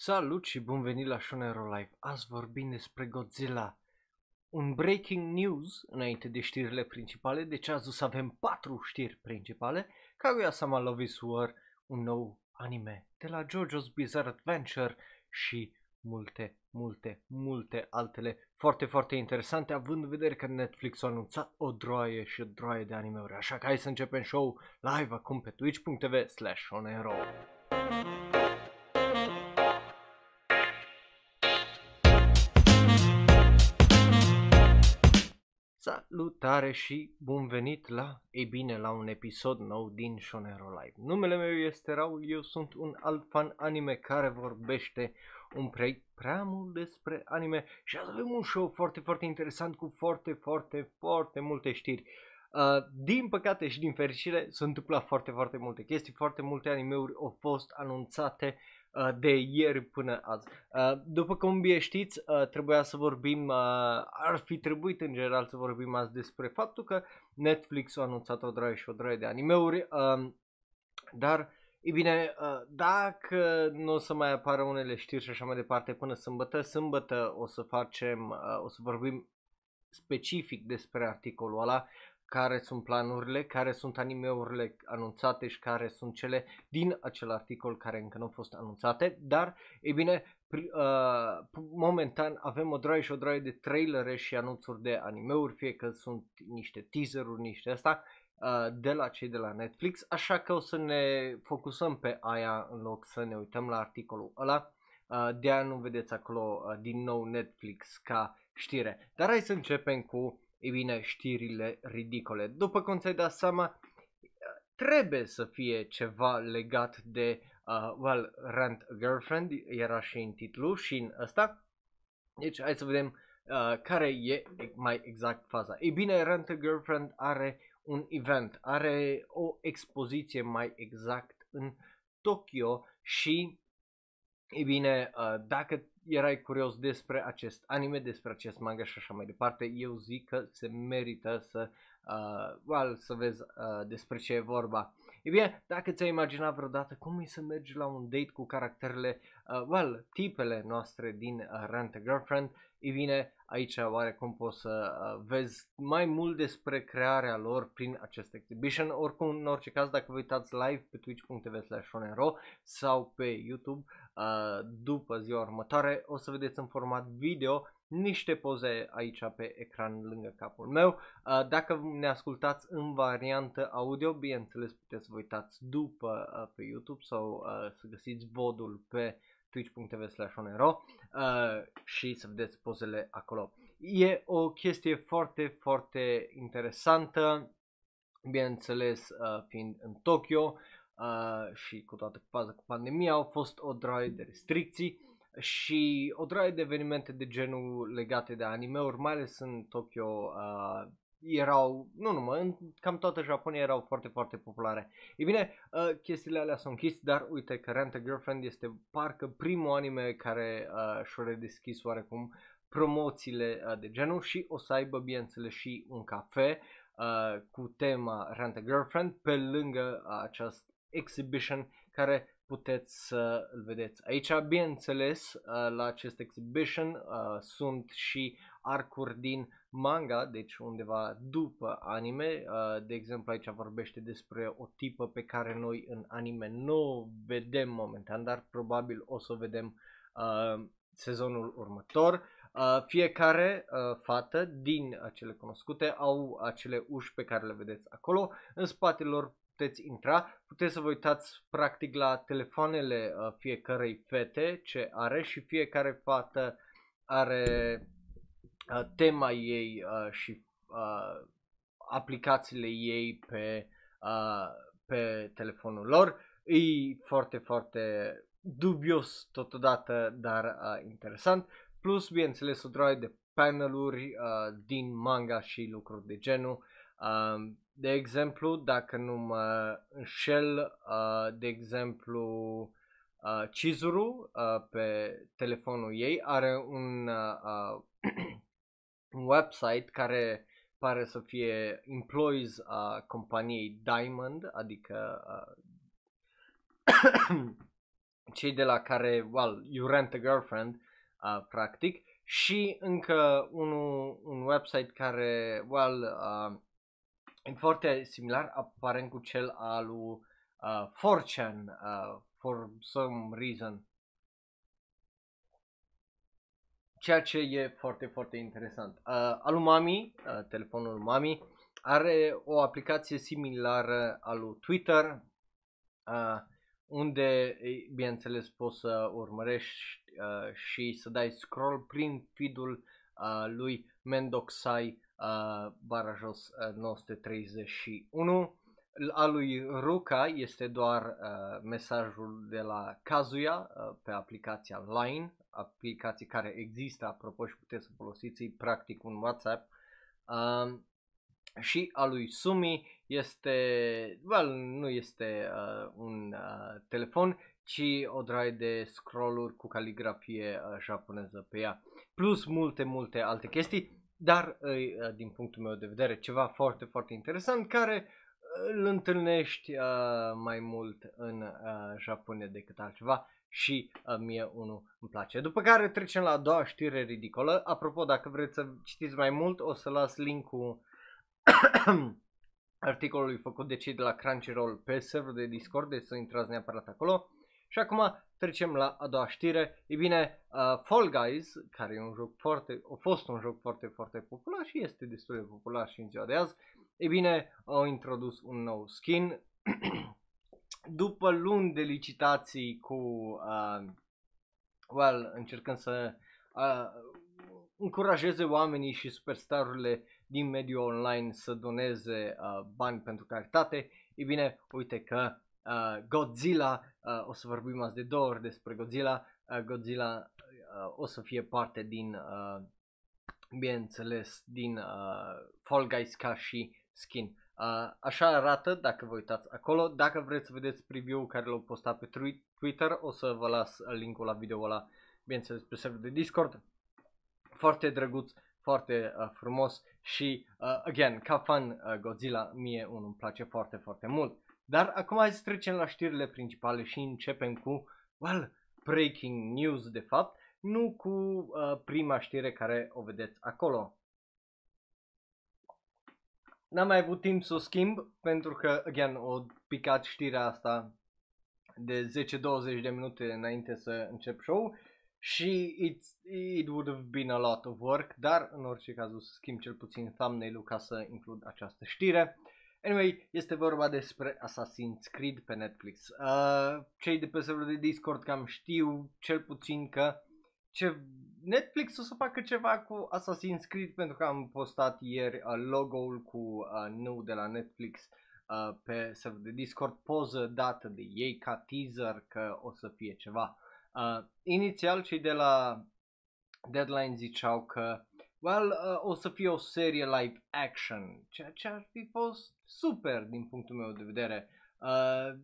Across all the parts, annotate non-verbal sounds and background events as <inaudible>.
Salut și bun venit la Shonero Live. Azi vorbim despre Godzilla. Un breaking news înainte de știrile principale, deci azi o să avem patru știri principale. Kaguya-sama Love is War, un nou anime de la JoJo's Bizarre Adventure și multe, multe, multe altele foarte, foarte interesante, având în vedere că Netflix a anunțat o droaie și o droaie de anime-uri. Așa că hai să începem show live acum pe twitch.tv slash Shonero. Salutare și bun venit la, ei bine, la un episod nou din Shonero Live. Numele meu este Raul, eu sunt un alt fan anime care vorbește un proiect prea mult despre anime și azi avem un show foarte, foarte interesant cu foarte, foarte, foarte multe știri. Uh, din păcate și din fericire s-au întâmplat foarte, foarte multe chestii, foarte multe animeuri au fost anunțate uh, de ieri până azi. Uh, după cum bine știți, uh, trebuia să vorbim, uh, ar fi trebuit în general să vorbim azi despre faptul că Netflix a anunțat o draie și o draie de animeuri, uh, dar E bine, uh, dacă nu o să mai apară unele știri și așa mai departe până sâmbătă, sâmbătă o să facem, uh, o să vorbim specific despre articolul ăla, care sunt planurile, care sunt animeurile anunțate și care sunt cele din acel articol care încă nu au fost anunțate, dar, e bine, uh, momentan avem o droaie și o droaie de trailere și anunțuri de animeuri, fie că sunt niște teaser-uri, niște asta, uh, de la cei de la Netflix, așa că o să ne focusăm pe aia în loc să ne uităm la articolul ăla. Uh, de aia nu vedeți acolo uh, din nou Netflix ca știre. Dar hai să începem cu e bine, știrile ridicole. După cum ți-ai dat seama, trebuie să fie ceva legat de, uh, well, Rent a Girlfriend, era și în titlu și în ăsta. Deci hai să vedem uh, care e mai exact faza. Ei bine, Rent a Girlfriend are un event, are o expoziție mai exact în Tokyo și, ei bine, uh, dacă erai curios despre acest anime, despre acest manga și așa mai departe, eu zic că se merită să, uh, well, să vezi uh, despre ce e vorba. E bine, dacă ți-ai imaginat vreodată cum e să mergi la un date cu caracterele, uh, well, tipele noastre din uh, Rent a Girlfriend, e bine, aici oarecum poți să uh, vezi mai mult despre crearea lor prin acest exhibition. Oricum, în orice caz, dacă vă uitați live pe twitch.tv slash sau pe YouTube, uh, după ziua următoare, o să vedeți în format video niște poze aici pe ecran lângă capul meu. Uh, dacă ne ascultați în variantă audio, bineînțeles puteți să vă uitați după uh, pe YouTube sau uh, să găsiți vodul pe twitch.tv slash onero uh, și să vedeți pozele acolo. E o chestie foarte, foarte interesantă, bineînțeles uh, fiind în Tokyo uh, și cu toată faza cu pandemia au fost o droaie de restricții și o droaie de evenimente de genul legate de anime-uri, mai ales în Tokyo, uh, erau, nu numai, în cam toată Japonia erau foarte, foarte populare. E bine, uh, chestiile alea sunt închis, dar uite că Rent a Girlfriend este parcă primul anime care uh, și-a redeschis oarecum promoțiile uh, de genul și o să aibă, bineînțeles, și un cafe uh, cu tema Rent a Girlfriend pe lângă uh, acest exhibition care puteți să îl vedeți. Aici, bineînțeles, uh, la acest exhibition uh, sunt și arcuri din manga, deci undeva după anime. Uh, de exemplu, aici vorbește despre o tipă pe care noi în anime nu o vedem momentan, dar probabil o să o vedem sezonul următor. Uh, fiecare uh, fată din acele cunoscute au acele uși pe care le vedeți acolo. În spatele lor puteți intra, puteți să vă uitați practic la telefoanele uh, fiecarei fete ce are și fiecare fată are uh, tema ei uh, și uh, aplicațiile ei pe, uh, pe telefonul lor. E foarte, foarte dubios totodată, dar uh, interesant. Plus, bineînțeles, o droaie de paneluri uh, din manga și lucruri de genul. Uh, de exemplu, dacă nu mă înșel, uh, de exemplu, uh, Chizuru uh, pe telefonul ei are un, uh, un <clears throat> website care pare să fie employees a companiei Diamond, adică uh, <clears throat> cei de la care, well, you rent a girlfriend, uh, practic, și încă un, un website care, well, uh, e foarte similar, aparent cu cel al lui uh, 4chan, uh, for some reason. Ceea ce e foarte, foarte interesant. Uh, alu Mami, uh, telefonul Mami, are o aplicație similară a lui Twitter, uh, unde, bineînțeles, poți să urmărești uh, și să dai scroll prin feed-ul uh, lui Mendoxai uh, barajos uh, 931. Al lui Ruka este doar uh, mesajul de la Kazuya uh, pe aplicația Line, aplicație care există, apropo, și puteți să folosiți practic un WhatsApp. Uh, și a lui Sumi este, well, nu este uh, un uh, telefon, ci o draie de scrolluri cu caligrafie uh, japoneză pe ea. Plus multe, multe alte chestii, dar uh, din punctul meu de vedere ceva foarte, foarte interesant care uh, îl întâlnești uh, mai mult în uh, Japonia decât altceva și uh, mie unul îmi place. După care trecem la a doua știre ridicolă. Apropo, dacă vreți să citiți mai mult, o să las linkul <coughs> articolului făcut de cei de la Crunchyroll pe serverul de Discord, deci să intrați neapărat acolo. Și acum trecem la a doua știre. E bine, uh, Fall Guys, care e un joc foarte, a fost un joc foarte, foarte popular și este destul de popular și în ziua de azi, e bine, au introdus un nou skin. <clears throat> După luni de licitații cu, uh, well, încercând să uh, încurajeze oamenii și superstarurile din mediul online să doneze uh, bani pentru caritate, e bine, uite că uh, Godzilla, uh, o să vorbim azi de două ori despre Godzilla, uh, Godzilla uh, o să fie parte din, uh, bineînțeles, din uh, Fall Guys ca și skin. Uh, așa arată dacă vă uitați acolo. Dacă vreți să vedeți preview care l-au postat pe Twitter, o să vă las linkul la video ăla, bineînțeles, pe serverul de Discord. Foarte drăguț, foarte uh, frumos și, uh, again, ca fan uh, Godzilla, mie unul îmi place foarte, foarte mult. Dar acum hai să trecem la știrile principale și începem cu, well, breaking news de fapt, nu cu uh, prima știre care o vedeți acolo. N-am mai avut timp să o schimb pentru că, again, o picat știrea asta de 10-20 de minute înainte să încep show și it's, it would have been a lot of work, dar în orice caz o să schimb cel puțin thumbnail-ul ca să includ această știre. Anyway, este vorba despre Assassin's Creed pe Netflix. Uh, cei de pe serverul de Discord cam știu cel puțin că ce Netflix o să facă ceva cu Assassin's Creed pentru că am postat ieri uh, logo-ul cu uh, nou de la Netflix uh, pe serverul de Discord, poză dată de ei ca teaser că o să fie ceva. Uh, inițial cei de la Deadline ziceau că well, uh, o să fie o serie live action, ceea ce ar fi fost super din punctul meu de vedere. Uh,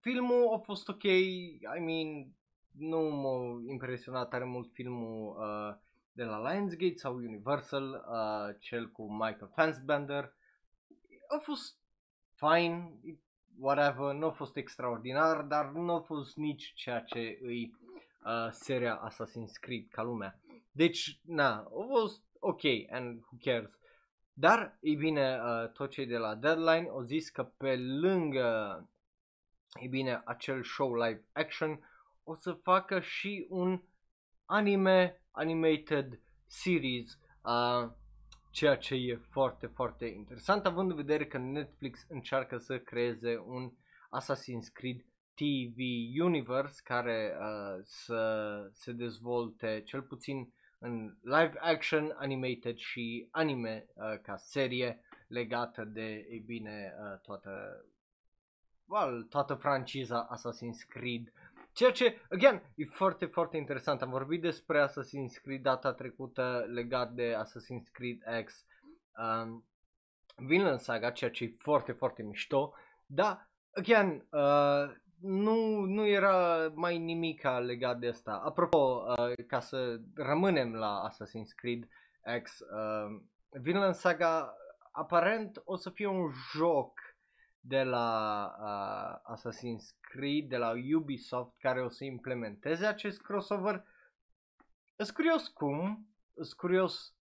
filmul a fost ok, I mean, nu m-a impresionat tare mult filmul uh, de la Lionsgate sau Universal, uh, cel cu Michael Fassbender. A fost fine, whatever, nu a fost extraordinar, dar nu a fost nici ceea ce îi uh, seria Assassin's Creed ca lumea. Deci, na, a fost ok, and who cares. Dar, e bine, uh, tot cei de la Deadline au zis că pe lângă, e bine, acel show live action, o să facă și un anime animated series, uh, ceea ce e foarte, foarte interesant, având în vedere că Netflix încearcă să creeze un Assassin's Creed TV Universe care uh, să se dezvolte cel puțin în live action, animated și anime uh, ca serie legată de, e bine, uh, toată, well, toată franciza Assassin's Creed. Ceea ce, again, e foarte, foarte interesant. Am vorbit despre Assassin's Creed data trecută legat de Assassin's Creed X um, Vinland Saga, ceea ce e foarte, foarte mișto. Da, again, uh, nu, nu era mai nimic legat de asta. Apropo, uh, ca să rămânem la Assassin's Creed X, uh, Vinland Saga aparent o să fie un joc de la uh, Assassin's Creed, de la Ubisoft, care o să implementeze acest crossover. Sunt curios cum, sunt curios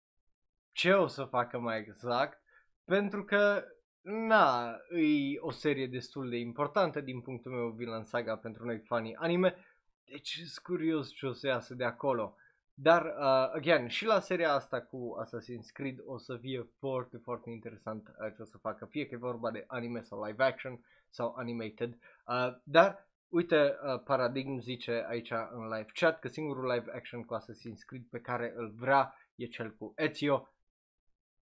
ce o să facă mai exact, pentru că, na, e o serie destul de importantă din punctul meu Villain Saga pentru noi fanii anime, deci sunt curios ce o să iasă de acolo. Dar, uh, again, și la seria asta cu Assassin's Creed o să fie foarte, foarte interesant uh, ce o să facă, fie că e vorba de anime sau live action sau animated. Uh, dar, uite, uh, Paradigm zice aici în live chat că singurul live action cu Assassin's Creed pe care îl vrea e cel cu Ezio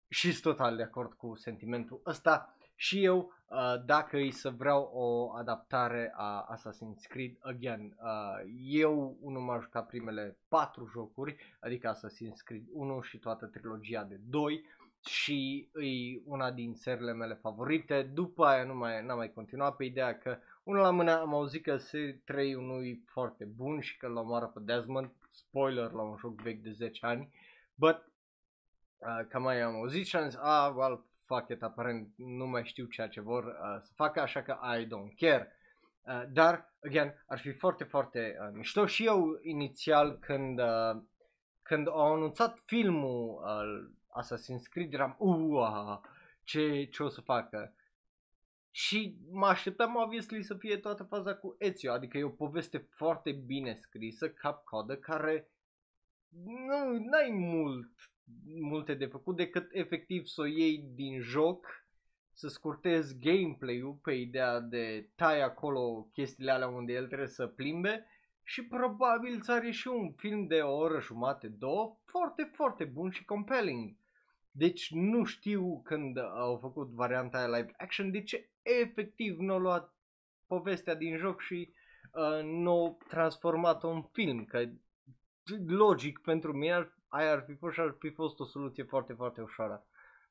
și sunt total de acord cu sentimentul ăsta. Și eu, uh, dacă îi să vreau o adaptare a Assassin's Creed, again, uh, eu unul m-am jucat primele patru jocuri, adică Assassin's Creed 1 și toată trilogia de 2 și e una din serile mele favorite. După aia nu mai, n-am mai continuat pe ideea că unul la mână am auzit că se 3 nu e foarte bun și că l omoară pe Desmond, spoiler la un joc vechi de 10 ani, but uh, cam mai am auzit și am zis, ah, well, fuck it, aparent nu mai știu ceea ce vor uh, să facă, așa că I don't care. Uh, dar, again, ar fi foarte, foarte uh, mișto și eu inițial când, uh, când au anunțat filmul uh, Assassin's Creed eram, uh, ce, ce o să facă. Și mă așteptam, obviously, să fie toată faza cu Ezio, adică e o poveste foarte bine scrisă, cap-codă, care nu, n-ai mult multe de făcut decât efectiv să o iei din joc, să scurtezi gameplay-ul pe ideea de tai acolo chestiile alea unde el trebuie să plimbe și probabil ți are și un film de o oră jumate, două, foarte, foarte bun și compelling. Deci nu știu când au făcut varianta aia live action, de ce efectiv nu au luat povestea din joc și uh, nu au transformat-o în film, că logic pentru mine aia ar fi fost și ar fi fost o soluție foarte, foarte ușoară.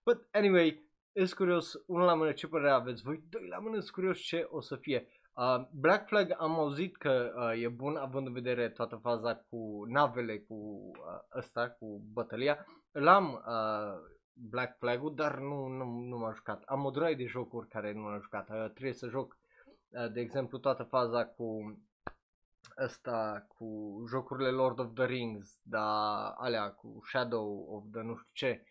But anyway, e curios, unul la mână ce părere aveți voi, doi la mână sunt curios ce o să fie. Uh, Black Flag am auzit că uh, e bun având în vedere toată faza cu navele, cu uh, ăsta, cu bătălia. L-am uh, Black Flag-ul, dar nu, nu, nu m-am jucat. Am o de jocuri care nu am jucat. Uh, trebuie să joc, uh, de exemplu, toată faza cu ăsta cu jocurile Lord of the Rings, dar alea cu Shadow of the nu știu ce,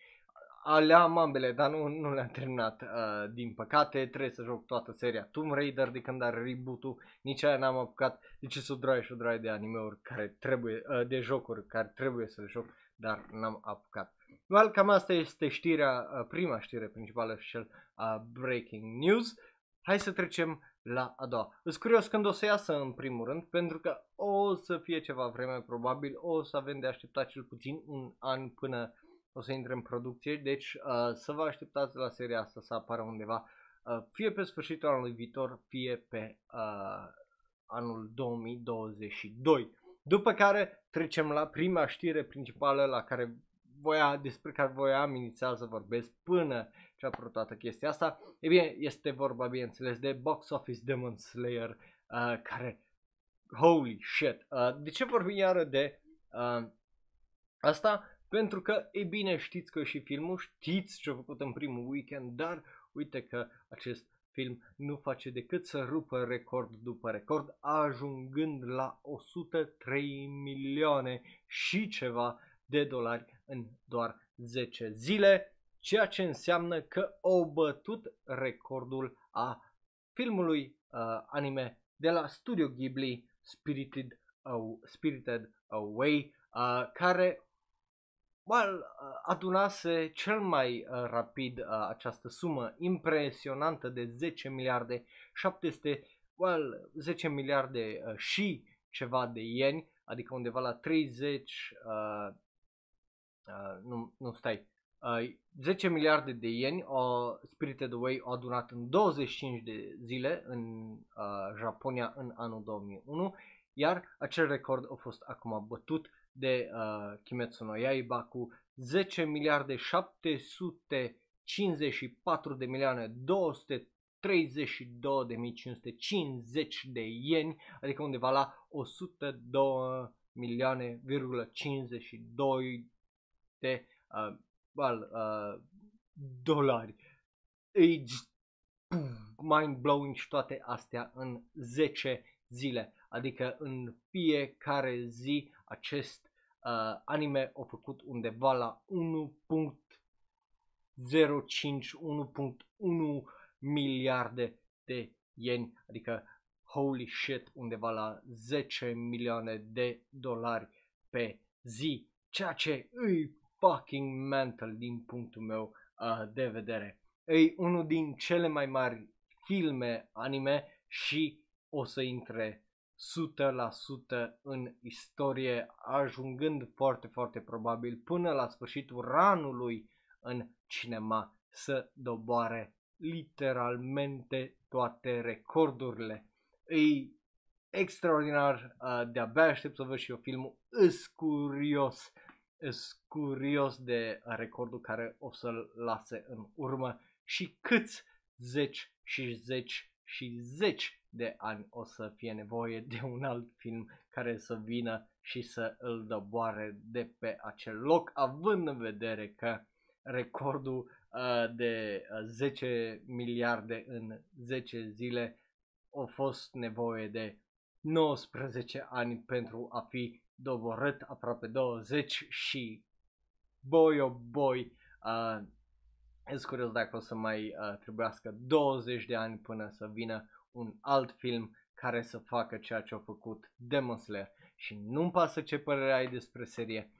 alea am ambele, dar nu, nu le-am terminat, uh, din păcate, trebuie să joc toată seria Tomb Raider de când are reboot-ul, nici aia n-am apucat, deci sunt o droaie și o droaie de anime-uri care trebuie, uh, de jocuri care trebuie să le joc, dar n-am apucat. Well, cam asta este știrea, uh, prima știre principală și cel uh, breaking news. Hai să trecem la a doua. Îs curios când o să iasă în primul rând, pentru că o să fie ceva vreme probabil, o să avem de așteptat cel puțin un an până o să intre în producție, deci uh, să vă așteptați la seria asta să apară undeva, uh, fie pe sfârșitul anului viitor, fie pe uh, anul 2022. După care trecem la prima știre principală la care voia, despre care voiam inițial să vorbesc până ce a apărut toată chestia asta. E bine, este vorba, bineînțeles, de Box Office Demon Slayer, uh, care, holy shit, uh, de ce vorbim iară de uh, asta? Pentru că, e bine, știți că și filmul, știți ce a făcut în primul weekend, dar uite că acest film nu face decât să rupă record după record, ajungând la 103 milioane și ceva de dolari în doar 10 zile ceea ce înseamnă că au bătut recordul a filmului uh, anime de la Studio Ghibli Spirited, uh, Spirited Away, uh, care well, uh, adunase cel mai uh, rapid uh, această sumă impresionantă de 10 miliarde 700, well, 10 miliarde uh, și ceva de ieni, adică undeva la 30, uh, uh, nu, nu stai, Uh, 10 miliarde de ieni uh, Spirited Away au adunat în 25 de zile în uh, Japonia în anul 2001, iar acel record a fost acum bătut de uh, Kimetsu no Yaiba cu 10 miliarde 754 de milioane 232 de 550 de ieni, adică undeva la 102 milioane, 52 de uh, well, uh, dolari. E mind-blowing și toate astea în 10 zile. Adică în fiecare zi acest uh, anime a făcut undeva la 1.05, 1.1 miliarde de ieni, adică holy shit, undeva la 10 milioane de dolari pe zi, ceea ce îi fucking mental din punctul meu uh, de vedere. E unul din cele mai mari filme anime și o să intre 100% în istorie, ajungând foarte, foarte probabil până la sfârșitul ranului în cinema să doboare literalmente toate recordurile. E extraordinar, uh, de-abia aștept să văd și eu filmul, îs curios, îs curios de recordul care o să-l lase în urmă și câți zeci și zeci și zeci de ani o să fie nevoie de un alt film care să vină și să îl doboare de pe acel loc, având în vedere că recordul uh, de 10 uh, miliarde în 10 zile a fost nevoie de 19 ani pentru a fi doborât aproape 20 și boy oh boy uh, sunt curios dacă o să mai uh, trebuiască 20 de ani până să vină un alt film care să facă ceea ce a făcut Demon Slayer. Și nu-mi pasă ce părere ai despre serie,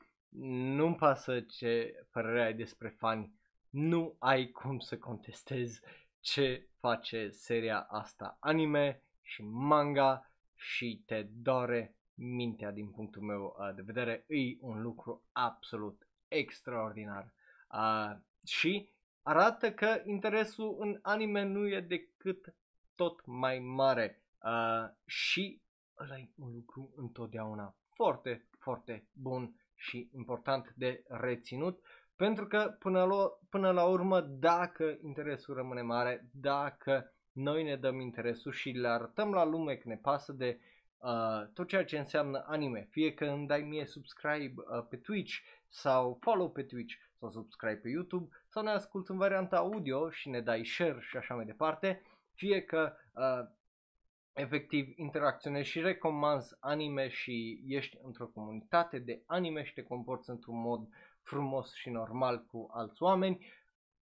nu-mi pasă ce părere ai despre fani, nu ai cum să contestezi ce face seria asta anime și manga și te doare mintea din punctul meu uh, de vedere. E un lucru absolut extraordinar. Uh, și arată că interesul în anime nu e decât tot mai mare uh, și ăla e un lucru întotdeauna foarte, foarte bun și important de reținut pentru că până la, până la urmă dacă interesul rămâne mare, dacă noi ne dăm interesul și le arătăm la lume că ne pasă de uh, tot ceea ce înseamnă anime, fie că îmi dai mie subscribe uh, pe Twitch sau follow pe Twitch sau subscribe pe YouTube sau ne asculti în varianta audio și ne dai share și așa mai departe, fie că uh, efectiv interacționezi și recomanzi anime și ești într-o comunitate de anime și te comporți într-un mod frumos și normal cu alți oameni,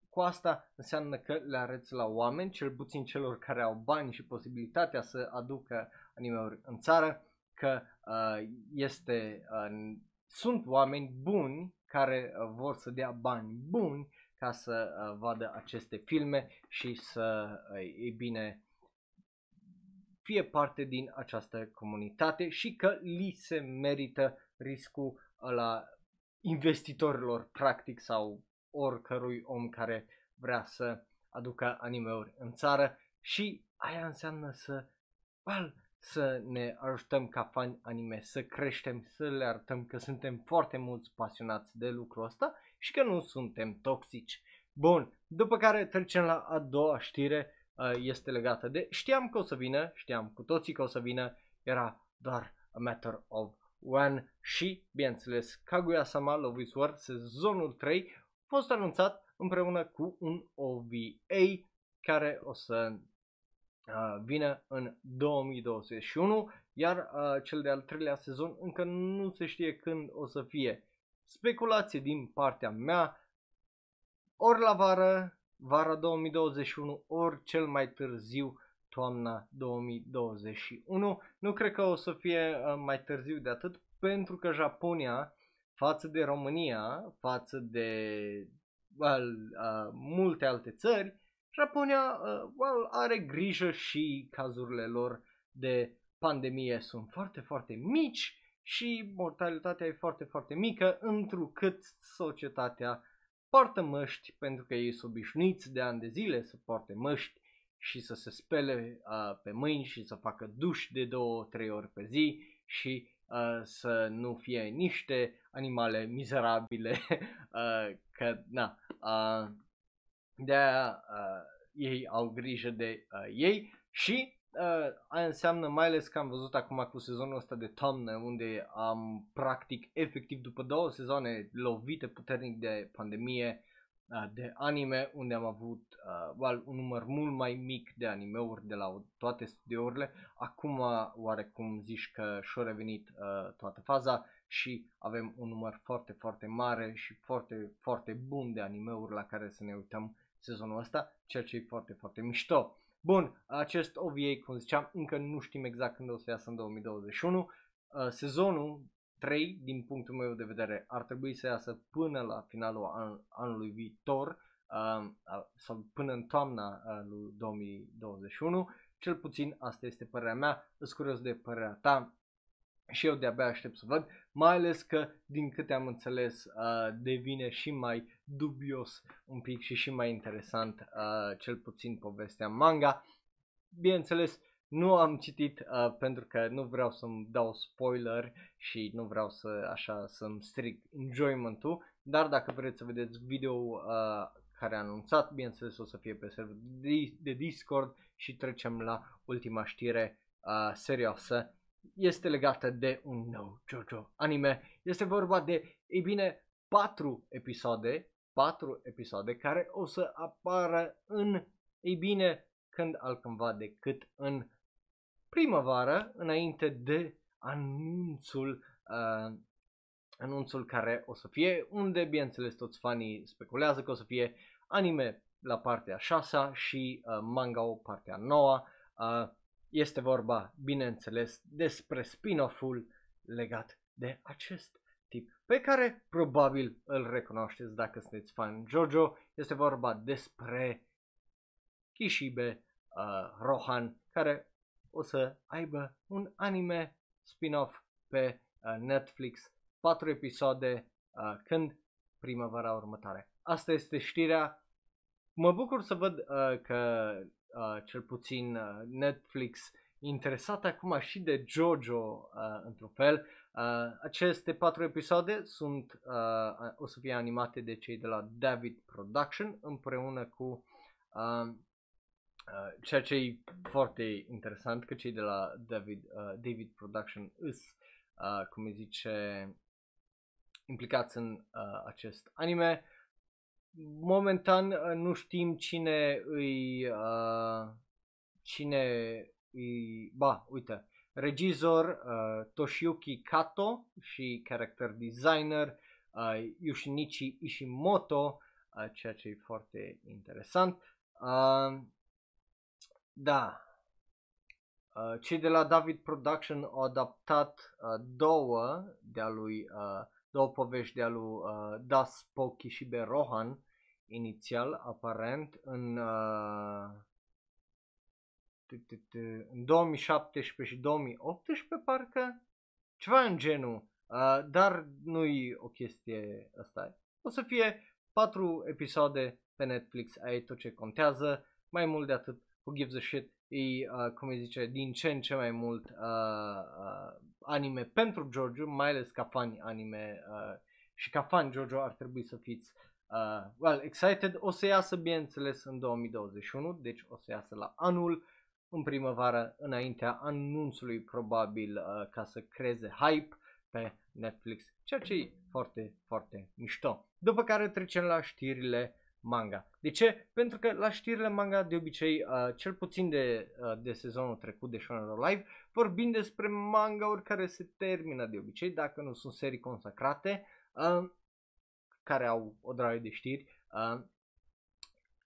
cu asta înseamnă că le arăți la oameni, cel puțin celor care au bani și posibilitatea să aducă anime-uri în țară, că uh, este, uh, sunt oameni buni care uh, vor să dea bani buni ca să uh, vadă aceste filme și să, uh, e bine, fie parte din această comunitate și că li se merită riscul la investitorilor practic sau oricărui om care vrea să aducă animeuri în țară. Și aia înseamnă să, well, să ne ajutăm ca fani anime, să creștem, să le arătăm că suntem foarte mulți pasionați de lucrul ăsta și că nu suntem toxici. Bun, după care trecem la a doua știre, uh, este legată de știam că o să vină, știam cu toții că o să vină, era doar a matter of when și, bineînțeles, Kaguya-sama Love is War, sezonul 3, a fost anunțat împreună cu un OVA care o să uh, vină în 2021, iar uh, cel de-al treilea sezon încă nu se știe când o să fie. Speculație din partea mea, ori la vară, vara 2021, ori cel mai târziu toamna 2021. Nu cred că o să fie uh, mai târziu de atât, pentru că Japonia, față de România, față de well, uh, multe alte țări, Japonia uh, well, are grijă și cazurile lor de pandemie. Sunt foarte, foarte mici și mortalitatea e foarte, foarte mică, întrucât societatea poartă măști pentru că ei sunt obișnuiți de ani de zile să poarte măști și să se spele uh, pe mâini și să facă duș de două, trei ori pe zi și uh, să nu fie niște animale mizerabile, uh, <laughs> că na, uh, de-aia uh, ei au grijă de uh, ei și uh, aia înseamnă mai ales că am văzut acum cu sezonul ăsta de toamnă unde am practic efectiv după două sezoane lovite puternic de pandemie uh, de anime, unde am avut uh, well, un număr mult mai mic de animeuri de la toate studiourile. Acum, oarecum zici că și-a revenit uh, toată faza și avem un număr foarte, foarte mare și foarte, foarte bun de animeuri la care să ne uităm sezonul ăsta, ceea ce e foarte, foarte mișto. Bun, acest OVA, cum ziceam, încă nu știm exact când o să iasă în 2021. Uh, sezonul 3, din punctul meu de vedere, ar trebui să iasă până la finalul an, anului viitor uh, sau până în toamna uh, lui 2021. Cel puțin asta este părerea mea, îs curios de părerea ta și eu de-abia aștept să văd, mai ales că, din câte am înțeles, uh, devine și mai dubios un pic și și mai interesant, uh, cel puțin povestea manga. Bineînțeles, nu am citit uh, pentru că nu vreau să-mi dau spoiler și nu vreau să așa să-mi stric enjoyment-ul, dar dacă vreți să vedeți video uh, care a anunțat, bineînțeles o să fie pe server de Discord și trecem la ultima știre uh, serioasă este legată de un nou JoJo anime. Este vorba de, ei bine, patru episoade, patru episoade care o să apară în, ei bine, când altcândva decât în primăvară, înainte de anunțul, uh, anunțul care o să fie, unde, bineînțeles, toți fanii speculează că o să fie anime la partea 6 și uh, manga o partea 9. Uh, este vorba, bineînțeles, despre spin-off-ul legat de acest tip, pe care probabil îl recunoașteți dacă sunteți fan Jojo. Este vorba despre Kishibe uh, Rohan, care o să aibă un anime spin-off pe uh, Netflix, 4 episoade, uh, când primăvara următoare. Asta este știrea. Mă bucur să văd uh, că uh, cel puțin uh, Netflix interesat acum și de JoJo uh, într-un fel. Uh, aceste patru episoade sunt uh, o să fie animate de cei de la David Production împreună cu uh, uh, ceea ce e foarte interesant că cei de la David, uh, David Production îs, uh, cum îi zice, implicați în uh, acest anime. Momentan uh, nu știm cine îi uh, cine îi, ba, uite, regizor uh, Toshiyuki Kato și character designer uh, Yoshinichi Ishimoto, uh, ceea ce e foarte interesant. Uh, da, uh, cei de la David Production au adaptat uh, două de-a lui, uh, două povești de-a lui uh, Das Pokishibe Rohan, inițial, aparent, în uh, în 2017 și 2018 parcă, ceva în genul, uh, dar nu-i o chestie asta. O să fie patru episoade pe Netflix, ai tot ce contează, mai mult de atât, who gives a shit, e, uh, cum îi zice, din ce în ce mai mult uh, uh, anime pentru Jojo, mai ales ca fani anime uh, și ca fan Jojo ar trebui să fiți uh, well, excited. O să iasă, bineînțeles, în 2021, deci o să iasă la anul în primăvară înaintea anunțului probabil uh, ca să creeze hype pe Netflix, ceea ce e foarte, foarte mișto. După care trecem la știrile manga. De ce? Pentru că la știrile manga de obicei, uh, cel puțin de, uh, de sezonul trecut de Shonen Live, vorbim despre mangauri care se termină de obicei, dacă nu sunt serii consacrate, uh, care au o draie de știri, uh,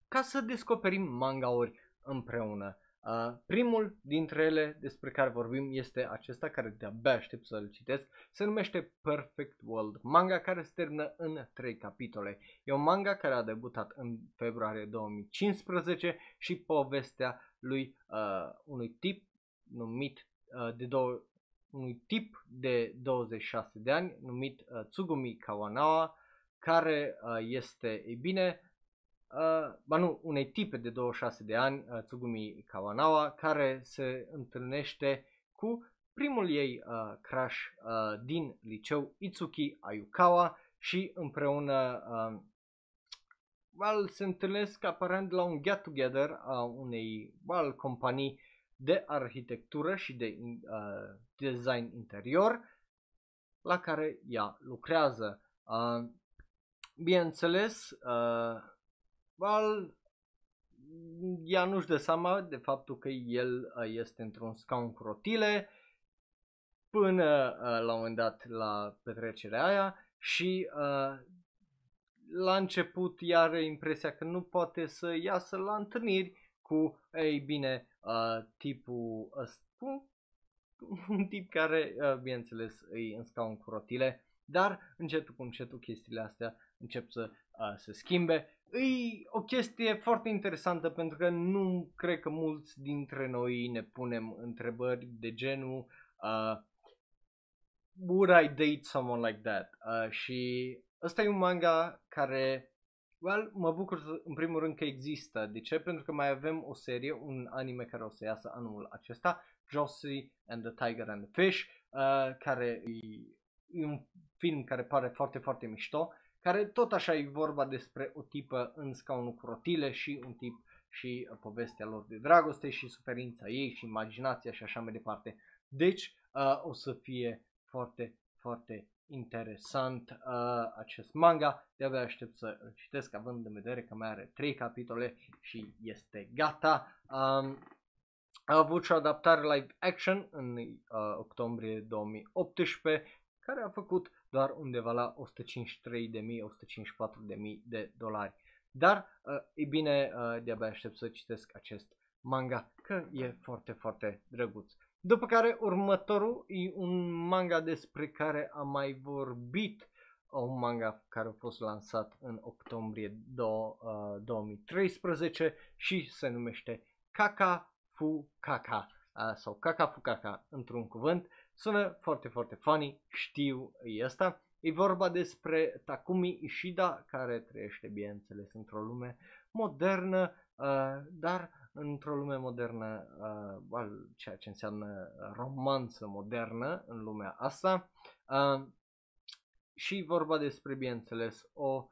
ca să descoperim mangauri împreună. Uh, primul dintre ele despre care vorbim este acesta care de-abia aștept să-l citesc. Se numește Perfect World, manga care se termină în 3 capitole. E un manga care a debutat în februarie 2015 și povestea lui uh, unui tip numit uh, de două unui tip de 26 de ani numit uh, Tsugumi Kawanawa care uh, este, ei bine, uh, ba nu, unei tipe de 26 de ani, uh, Tsugumi Kawanawa, care se întâlnește cu primul ei uh, crush uh, din liceu, Itsuki Ayukawa, și împreună uh, well, se întâlnesc aparent la un get-together a unei well, companii de arhitectură și de uh, design interior la care ea lucrează. Uh, bineînțeles, uh, well, ea nu-și dă seama de faptul că el uh, este într-un scaun cu rotile până uh, la un moment dat la petrecerea aia și uh, la început ea are impresia că nu poate să iasă la întâlniri cu, ei bine, uh, tipul ăsta, un tip care, uh, bineînțeles, îi în scaun cu rotile, dar încetul cu încetul chestiile astea încep să uh, se schimbe. E o chestie foarte interesantă pentru că nu cred că mulți dintre noi ne punem întrebări de genul uh, Would I date someone like that? Uh, și ăsta e un manga care Well, mă bucur în primul rând că există. De ce? Pentru că mai avem o serie, un anime care o să iasă anul acesta, Josie and the Tiger and the Fish, uh, care e, e un film care pare foarte, foarte mișto, care tot așa e vorba despre o tipă în scaunul cu rotile și un tip și uh, povestea lor de dragoste și suferința ei și imaginația și așa mai departe. Deci uh, o să fie foarte, foarte interesant uh, acest manga. De-abia aștept să îl citesc având în vedere că mai are 3 capitole și este gata. Um, a avut și o adaptare live action în uh, octombrie 2018 care a făcut doar undeva la 153.000-154.000 de dolari. Dar, uh, e bine, uh, de-abia aștept să citesc acest manga, că e foarte, foarte drăguț. După care următorul e un manga despre care am mai vorbit, un manga care a fost lansat în octombrie do, uh, 2013 și se numește Kaka Fu Kaka uh, sau Kaka Fu Kaka într-un cuvânt. Sună foarte, foarte funny, știu e asta. E vorba despre Takumi Ishida care trăiește, bineînțeles, într-o lume modernă, uh, dar într-o lume modernă, uh, ceea ce înseamnă romanță modernă în lumea asta. Uh, și vorba despre, bineînțeles, o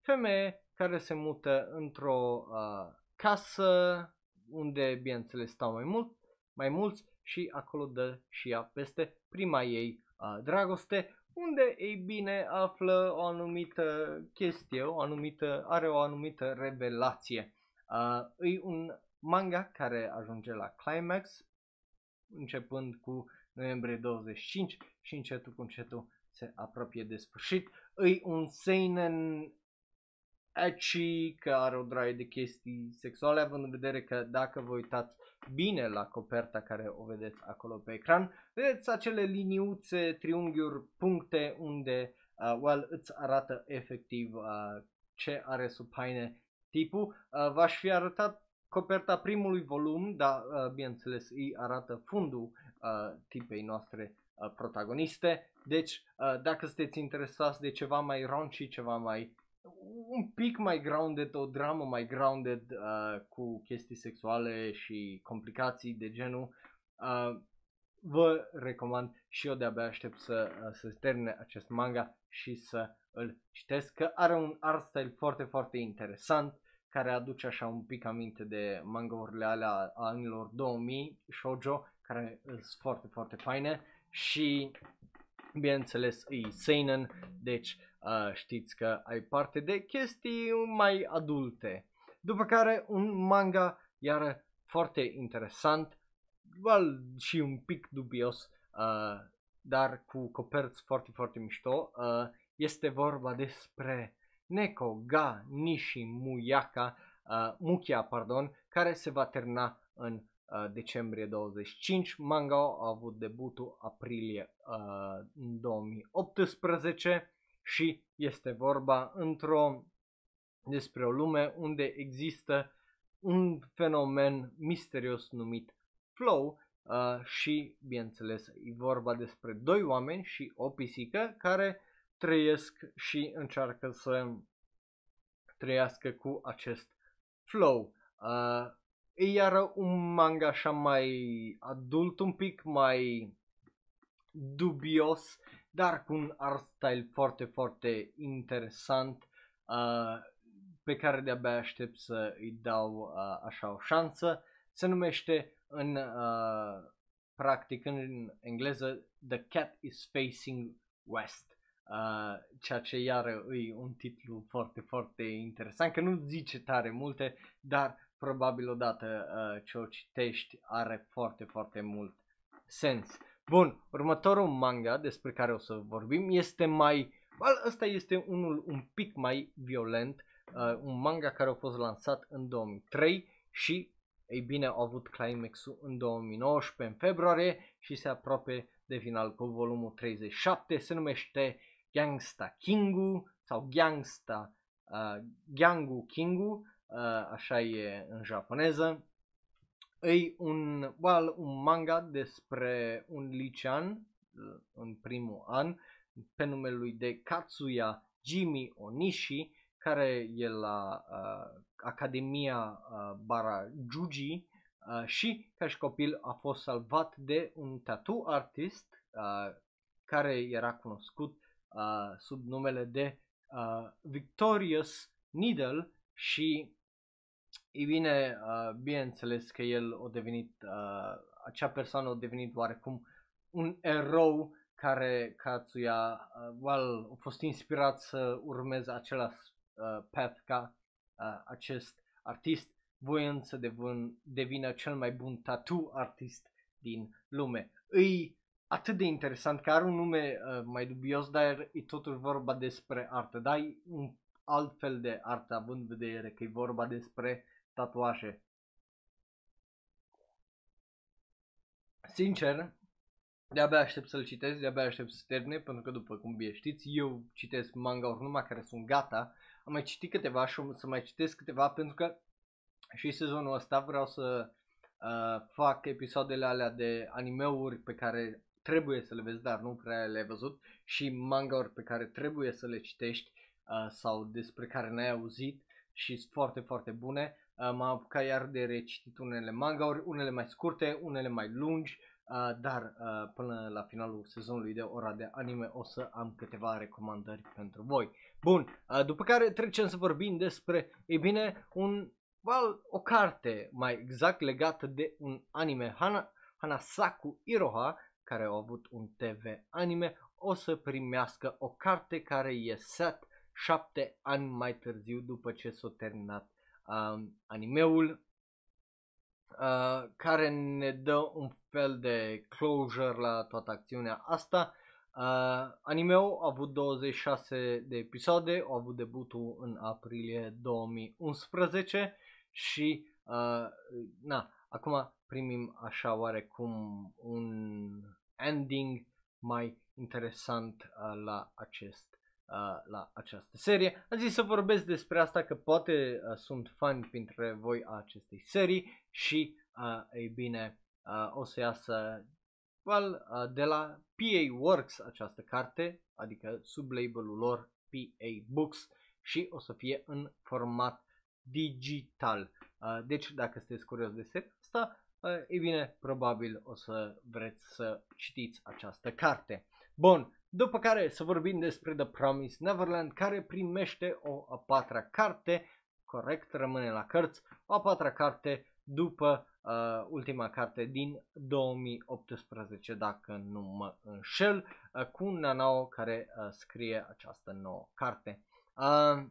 femeie care se mută într-o uh, casă unde, bineînțeles, stau mai mult, mai mulți și acolo dă și ea peste prima ei uh, dragoste, unde, ei bine, află o anumită chestie, o anumită, are o anumită revelație. Uh, e un manga care ajunge la climax începând cu noiembrie 25 și încetul cu încetul se apropie de sfârșit. E un seinen ecchi, că are o draie de chestii sexuale, având în vedere că dacă vă uitați bine la coperta care o vedeți acolo pe ecran, vedeți acele liniuțe, triunghiuri, puncte unde uh, well, îți arată efectiv uh, ce are sub haine tipul. Uh, v-aș fi arătat coperta primului volum, dar uh, bineînțeles îi arată fundul uh, tipei noastre uh, protagoniste. Deci, uh, dacă sunteți interesați de ceva mai raunchy, ceva mai un pic mai grounded, o dramă mai grounded uh, cu chestii sexuale și complicații de genul, uh, vă recomand și eu de-abia aștept să, uh, să termine acest manga și să îl citesc, că are un art style foarte, foarte interesant care aduce așa un pic aminte de mangaurile alea a anilor 2000, shoujo, care sunt foarte, foarte faine și bineînțeles e seinen, deci uh, știți că ai parte de chestii mai adulte. După care un manga iar foarte interesant, well, și un pic dubios, uh, dar cu coperți foarte, foarte mișto. Uh, este vorba despre Neko ga Nishi Muyaka, uh, Mukia, pardon, care se va termina în uh, decembrie 25. Manga a avut debutul aprilie uh, 2018 și este vorba într-o despre o lume unde există un fenomen misterios numit flow uh, și, bineînțeles, e vorba despre doi oameni și o pisică care trăiesc și încearcă să trăiască cu acest flow. Uh, e iar un manga așa mai adult, un pic mai dubios, dar cu un art style foarte, foarte interesant uh, pe care de-abia aștept să îi dau uh, așa o șansă. Se numește în uh, practic în engleză The Cat is Facing West uh, ceea ce iară e un titlu foarte, foarte interesant, că nu zice tare multe, dar probabil odată uh, ce o citești are foarte, foarte mult sens. Bun, următorul manga despre care o să vorbim este mai... Well, ăsta este unul un pic mai violent, uh, un manga care a fost lansat în 2003 și, ei bine, a avut climax-ul în 2019, în februarie și se aproape de final cu volumul 37, se numește Gangsta Kingu sau Gangsta uh, Gyangu Kingu, uh, așa e în japoneză. E un, well, un manga despre un licean uh, în primul an pe numele lui de Katsuya Jimmy Onishi care e la uh, Academia uh, Barajuji uh, și ca și copil a fost salvat de un tattoo artist uh, care era cunoscut uh, sub numele de uh, Victorious Needle și e bine, uh, bineînțeles că el a devenit, uh, acea persoană a devenit oarecum un erou care Katsuya, uh, well, a fost inspirat să urmeze același uh, path ca uh, acest artist, voiând să devin, devină cel mai bun tattoo artist din lume. Îi atât de interesant, că are un nume uh, mai dubios, dar e totuși vorba despre artă. Dai un alt fel de artă, având în vedere că e vorba despre tatuaje. Sincer, de-abia aștept să-l citesc, de-abia aștept să termine, pentru că după cum bine știți, eu citesc manga-uri numai care sunt gata. Am mai citit câteva și o să mai citesc câteva pentru că și sezonul ăsta vreau să uh, fac episoadele alea de animeuri pe care trebuie să le vezi, dar nu prea le-ai văzut și manga-uri pe care trebuie să le citești uh, sau despre care n-ai auzit și sunt foarte, foarte bune. Uh, m-am apucat iar de recitit unele manga-uri, unele mai scurte, unele mai lungi, uh, dar uh, până la finalul sezonului de ora de anime o să am câteva recomandări pentru voi. Bun, uh, după care trecem să vorbim despre, e bine, un, well, o carte mai exact legată de un anime, Hana, Hanasaku Iroha, care au avut un TV anime, o să primească o carte care e set șapte ani mai târziu după ce s-a terminat um, animeul uh, care ne dă un fel de closure la toată acțiunea asta. Uh, animeul a avut 26 de episoade, a avut debutul în aprilie 2011 și uh, na, acum primim așa oarecum un ending mai interesant uh, la acest uh, la această serie. Am zis să vorbesc despre asta că poate uh, sunt fani printre voi a acestei serii și uh, ei bine uh, o să iasă well, uh, de la PA Works această carte, adică sub labelul lor PA Books și o să fie în format digital. Uh, deci dacă sunteți curios de seria asta, uh, ei bine, probabil o să vreți să citiți această carte. Bun, după care să vorbim despre The Promised Neverland, care primește o a patra carte, corect, rămâne la cărți, o a patra carte după uh, ultima carte din 2018, dacă nu mă înșel, uh, cu Nanao care uh, scrie această nouă carte. Uh,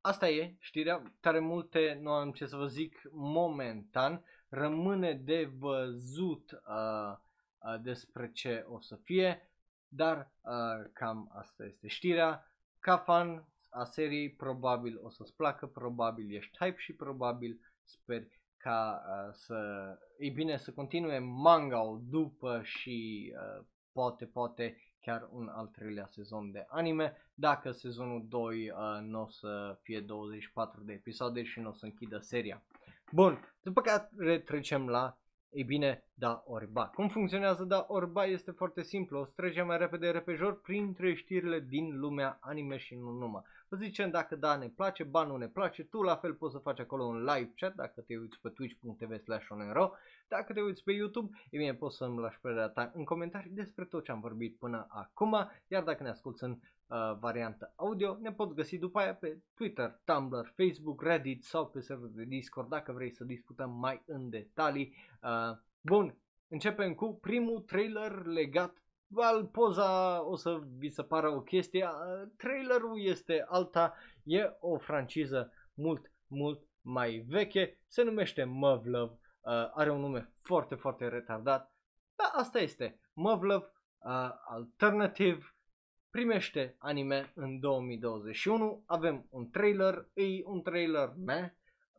asta e știrea, tare multe nu am ce să vă zic momentan, rămâne de văzut uh, uh, despre ce o să fie, dar uh, cam asta este știrea. Ca fan a seriei, probabil o să-ți placă, probabil ești hype și probabil sper ca uh, să, e bine, să continue manga după și uh, poate, poate chiar un al treilea sezon de anime, dacă sezonul 2 uh, nu o să fie 24 de episoade și nu o să închidă seria. Bun, după care trecem la ei bine, da orba. Cum funcționează da orba este foarte simplu. O să trecem mai repede repejor printre știrile din lumea anime și nu numai. Vă zicem dacă da ne place, ba nu ne place, tu la fel poți să faci acolo un live chat dacă te uiți pe twitch.tv slash Dacă te uiți pe YouTube, e bine poți să-mi lași părerea ta în comentarii despre tot ce am vorbit până acum, iar dacă ne asculti în uh, variantă audio, ne poți găsi după aia pe Twitter, Tumblr, Facebook, Reddit sau pe serverul de Discord dacă vrei să discutăm mai în detalii. Uh, bun, începem cu primul trailer legat. Val, poza o să vi se pară o chestie, trailerul este alta, e o franciză mult, mult mai veche, se numește Mavlove, uh, are un nume foarte, foarte retardat, dar asta este, Mavlove uh, Alternative primește anime în 2021, avem un trailer, e un trailer me,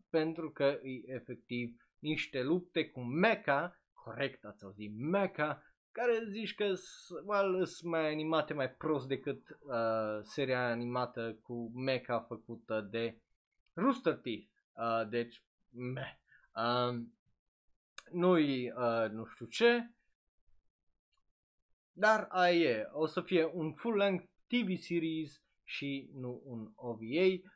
pentru că e efectiv niște lupte cu mecha, corect ați auzit, mecha, care zici că sunt mai animate mai prost decât uh, seria animată cu mecha făcută de Rooster Teeth. Uh, deci, meh. Uh, nu-i uh, nu știu ce, dar aia e, o să fie un full-length TV series și nu un OVA.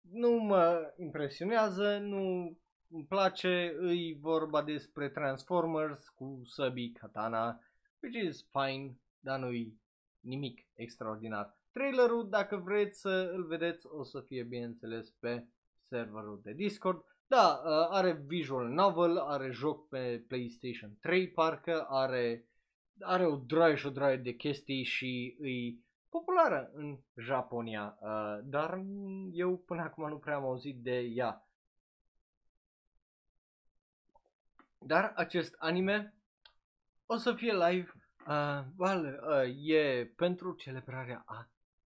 Nu mă impresionează, nu îmi place, îi vorba despre Transformers cu Sabi Katana, which is fine, dar nu-i nimic extraordinar. Trailerul, dacă vreți să îl vedeți, o să fie bineînțeles pe serverul de Discord. Da, uh, are visual novel, are joc pe PlayStation 3 parcă, are, are o droaie și o droaie de chestii și îi populară în Japonia, uh, dar eu până acum nu prea am auzit de ea. Dar acest anime o să fie live, uh, well, uh, e pentru celebrarea a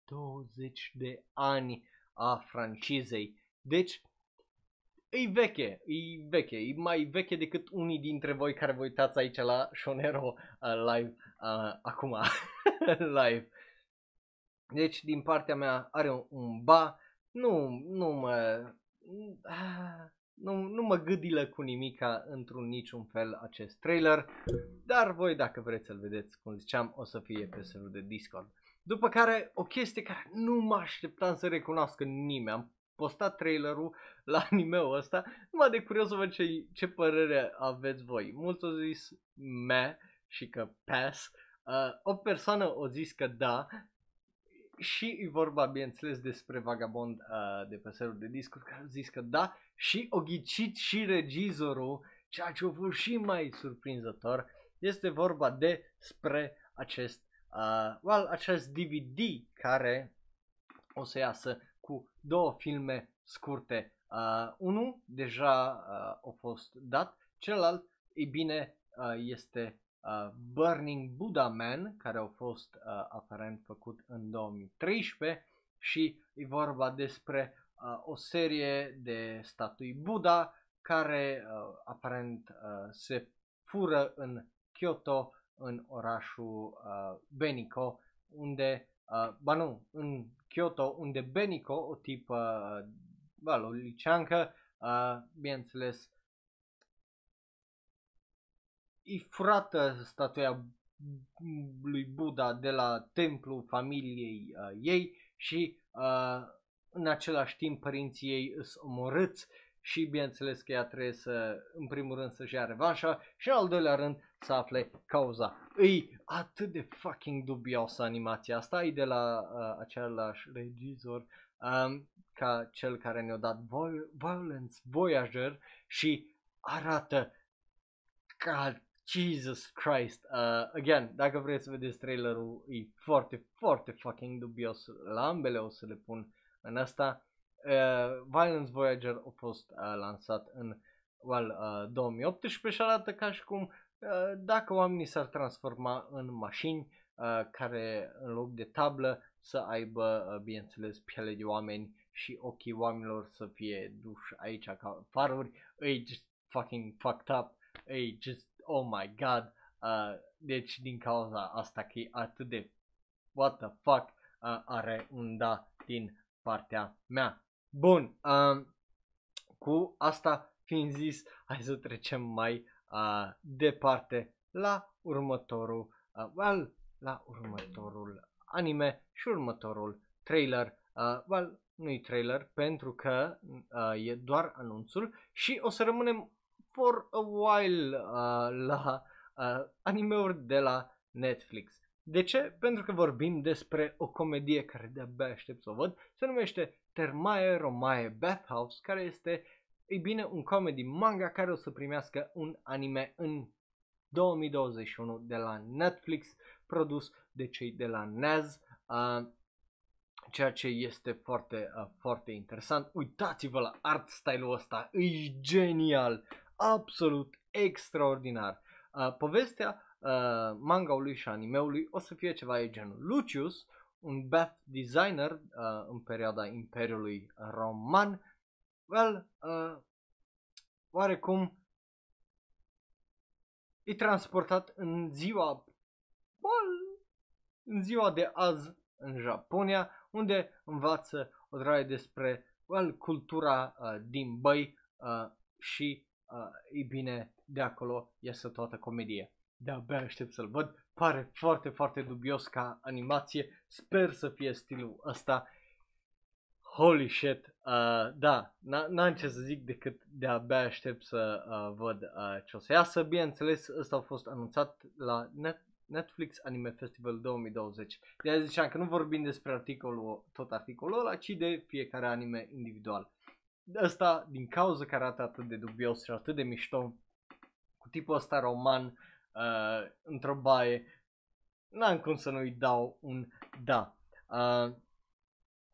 20 de ani a francizei. Deci, e veche, e veche, e mai veche decât unii dintre voi care vă uitați aici la Shonero uh, live uh, acum, <laughs> live. Deci, din partea mea, are un, un ba, nu, nu mă, uh, nu, nu mă gâdilă cu nimica într-un niciun fel acest trailer, dar voi dacă vreți să-l vedeți, cum ziceam, o să fie pe serverul de Discord. După care, o chestie care nu mă așteptam să recunoască nimeni, am postat trailerul la <laughs> anime-ul ăsta, numai de curios să văd ce, ce părere aveți voi. Mulți au zis me și că pass, uh, o persoană o zis că da, și e vorba, bineînțeles, despre Vagabond uh, de pe serverul de Discord, care a zis că da, și o ghicit și regizorul, ceea ce a fost și mai surprinzător, este vorba despre acest, uh, well, acest DVD care o să iasă cu două filme scurte. Uh, unul deja uh, a fost dat, celălalt, e bine, uh, este uh, Burning Buddha Man, care a fost uh, aparent făcut în 2013 și e vorba despre uh, o serie de statui Buddha care uh, aparent uh, se fură în Kyoto, în orașul uh, Beniko, unde, uh, ba nu, în Kyoto, unde Beniko, o tipă, uh, o liceancă, uh, bineînțeles, e furată statuia lui Buddha de la templu familiei uh, ei și uh, în același timp părinții ei sunt omorâți și bineînțeles că ea trebuie să, în primul rând, să-și ia revanșa și în al doilea rând să afle cauza. E atât de fucking dubioasă animația asta, e de la uh, același regizor um, ca cel care ne-a dat Violence Voyager și arată ca Jesus Christ. Uh, again, dacă vreți să vedeți trailerul, e foarte, foarte fucking dubios. La ambele o să le pun în asta. Uh, Violence Voyager a fost uh, lansat în well, uh, 2018 și arată ca și cum uh, dacă oamenii s-ar transforma în mașini uh, care în loc de tablă să aibă, uh, bineînțeles, piele de oameni și ochii oamenilor să fie duși aici ca faruri, e just fucking fucked up, e just oh my god, uh, deci din cauza asta că e atât de what the fuck uh, are un da din partea mea. Bun, uh, cu asta fiind zis, hai să trecem mai uh, departe la următorul, uh, well, la următorul anime și următorul trailer. Uh, well, nu-i trailer pentru că uh, e doar anunțul și o să rămânem for a while uh, la uh, animeuri de la Netflix. De ce? Pentru că vorbim despre o comedie care de-abia aștept să o văd. Se numește Termae Romae Bathhouse, care este, ei bine, un comedy manga care o să primească un anime în 2021 de la Netflix. produs de cei de la NAS, uh, ceea ce este foarte, uh, foarte interesant. Uitați-vă la art style-ul ăsta, e genial, absolut extraordinar. Uh, povestea uh, mangaului și animeului o să fie ceva de genul Lucius, un bath designer uh, în perioada Imperiului Roman, well, uh, oarecum e transportat în ziua well, în ziua de azi în Japonia, unde învață o draie despre well, cultura uh, din băi uh, și, uh, e bine, de acolo iese toată comedie. De-abia aștept să-l văd, pare foarte, foarte dubios ca animație, sper să fie stilul ăsta. Holy shit, uh, da, n-am ce să zic decât de-abia aștept să uh, văd uh, ce o să iasă. Bineînțeles, ăsta a fost anunțat la Net- Netflix Anime Festival 2020. De aia ziceam că nu vorbim despre articolul, tot articolul ăla, ci de fiecare anime individual. Ăsta, din cauza că arată atât de dubios și atât de mișto, cu tipul ăsta roman, uh, într-o baie, n-am cum să nu-i dau un da. Uh,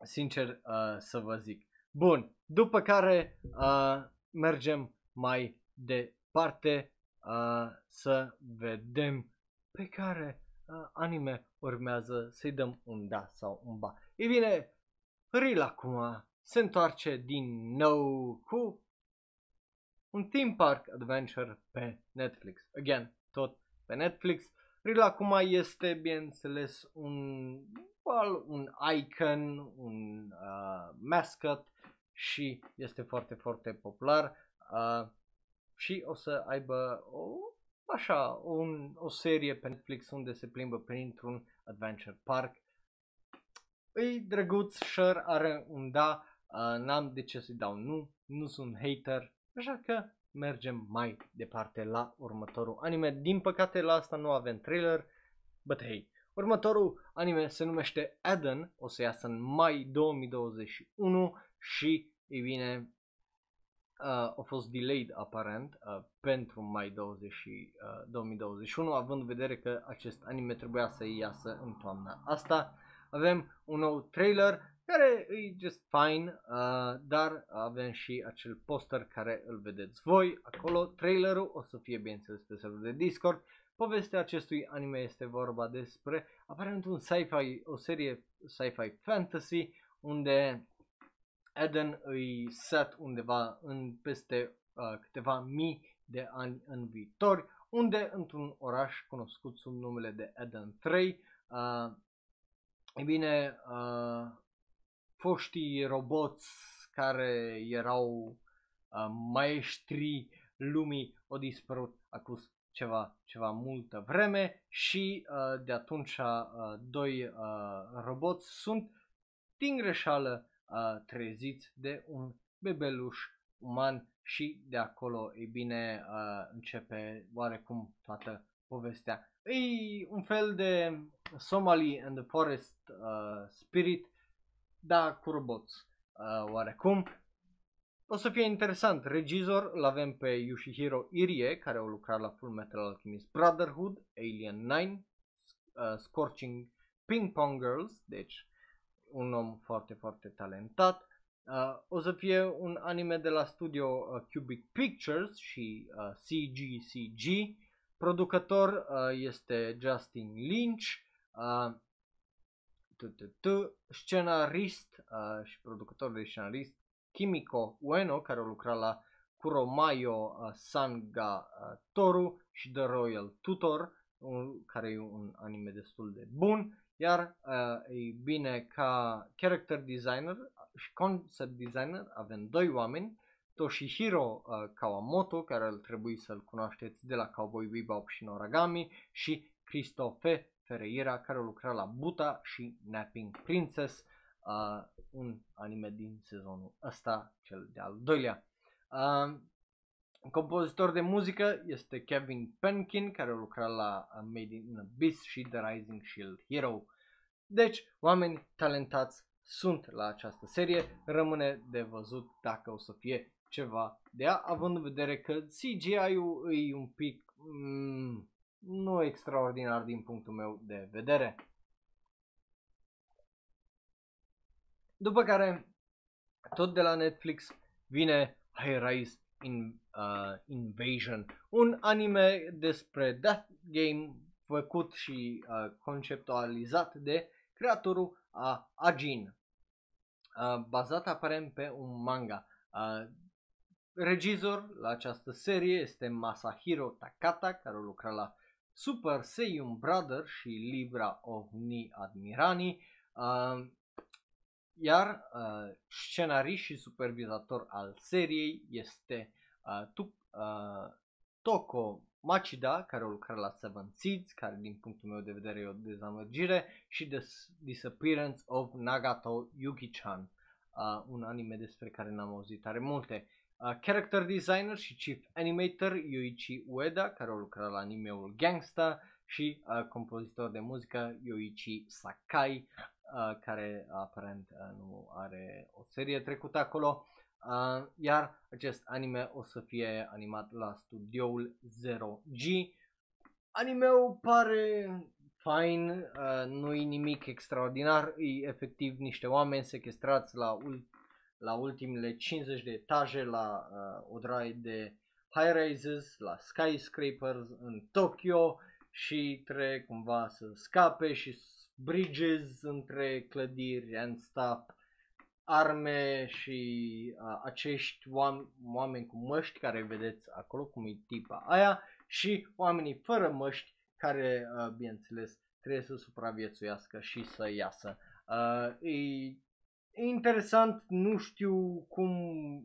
sincer uh, să vă zic. Bun, după care uh, mergem mai departe uh, să vedem pe care uh, anime urmează să-i dăm un da sau un ba. Ei bine, Ril acum se întoarce din nou cu un theme park adventure pe Netflix. Again, tot pe Netflix. Ril acum este, bineînțeles, un, well, un icon, un uh, mascot și este foarte, foarte popular. Uh, și o să aibă o așa, un, o serie pe Netflix unde se plimbă printr-un adventure park. E drăguț, Sher are un da, uh, n-am de ce să-i dau nu, nu sunt hater, așa că mergem mai departe la următorul anime. Din păcate la asta nu avem trailer, but hey, următorul anime se numește Eden, o să iasă în mai 2021 și, e bine, uh, a fost delayed aparent uh, pentru mai 20, uh, 2021, având în vedere că acest anime trebuia să iasă în toamna asta. Avem un nou trailer care e just fine, uh, dar avem și acel poster care îl vedeți voi acolo. Trailerul o să fie bineînțeles pe serverul de Discord. Povestea acestui anime este vorba despre aparent un sci-fi, o serie sci-fi fantasy unde Eden îi set undeva în peste uh, câteva mii de ani în viitor, unde într-un oraș cunoscut sub numele de Eden 3, uh, e bine, uh, foștii roboți care erau uh, maestri lumii au dispărut acum ceva, ceva multă vreme și uh, de atunci uh, doi uh, roboți sunt din greșeală uh, treziți de un bebeluș uman și de acolo, e bine, uh, începe oarecum toată povestea. E un fel de Somali and the Forest uh, Spirit, da, cu roboți, uh, oarecum. O să fie interesant. Regizor l avem pe Yoshihiro Irie, care a lucrat la Full Metal Alchemist Brotherhood, Alien 9, uh, Scorching Ping Pong Girls, deci un om foarte, foarte talentat. Uh, o să fie un anime de la studio uh, Cubic Pictures și uh, CGCG. Producător uh, este Justin Lynch. Uh, scenarist uh, și producător de scenarist Kimiko Ueno, care a lucrat la Kuromayo uh, Sanga uh, Toru și The Royal Tutor, un, care e un anime destul de bun. Iar, uh, e bine, ca character designer și concept designer avem doi oameni, Toshihiro uh, Kawamoto, care ar trebui să-l cunoașteți de la Cowboy Bebop și Noragami, și Christophe Ferreira, care lucra la Buta și Napping Princess, uh, un anime din sezonul ăsta, cel de-al doilea. Uh, Compozitor de muzică este Kevin Penkin, care a lucrat la Made in Abyss și The Rising Shield Hero. Deci, oameni talentați sunt la această serie, rămâne de văzut dacă o să fie ceva de ea, având în vedere că CGI-ul e un pic... Mm, nu extraordinar din punctul meu de vedere. După care, tot de la Netflix, vine High Rise in, uh, Invasion, un anime despre Death Game făcut și uh, conceptualizat de creatorul a Ajin, uh, bazat aparent pe un manga. Uh, regizor la această serie este Masahiro Takata, care a lucrat la Super Saiyan Brother și Libra of Ni Admirani. Uh, iar uh, scenarist și supervizator al seriei este uh, tu, uh, Toko Machida, care a lucrat la Seven Seeds, care din punctul meu de vedere e o dezamăgire, și The Disappearance of Nagato Yuki-chan, uh, un anime despre care n-am auzit tare multe. Uh, character designer și chief animator Yoichi Ueda, care a lucrat la animeul Gangsta, și uh, compozitor de muzică Yoichi Sakai, uh, care aparent uh, nu are o serie trecută acolo. Uh, iar acest anime o să fie animat la studioul 0G. Animeul pare fine, uh, nu e nimic extraordinar, e efectiv niște oameni sequestrați la, ul- la ultimele 50 de etaje la uh, o draie de high rises, la skyscrapers în Tokyo și trebuie cumva să scape și bridges între clădiri and stuff, arme și uh, acești oam- oameni cu măști care vedeți acolo, cum e tipa aia, și oamenii fără măști care, uh, bineînțeles, trebuie să supraviețuiască și să iasă. Uh, e, e interesant, nu știu cum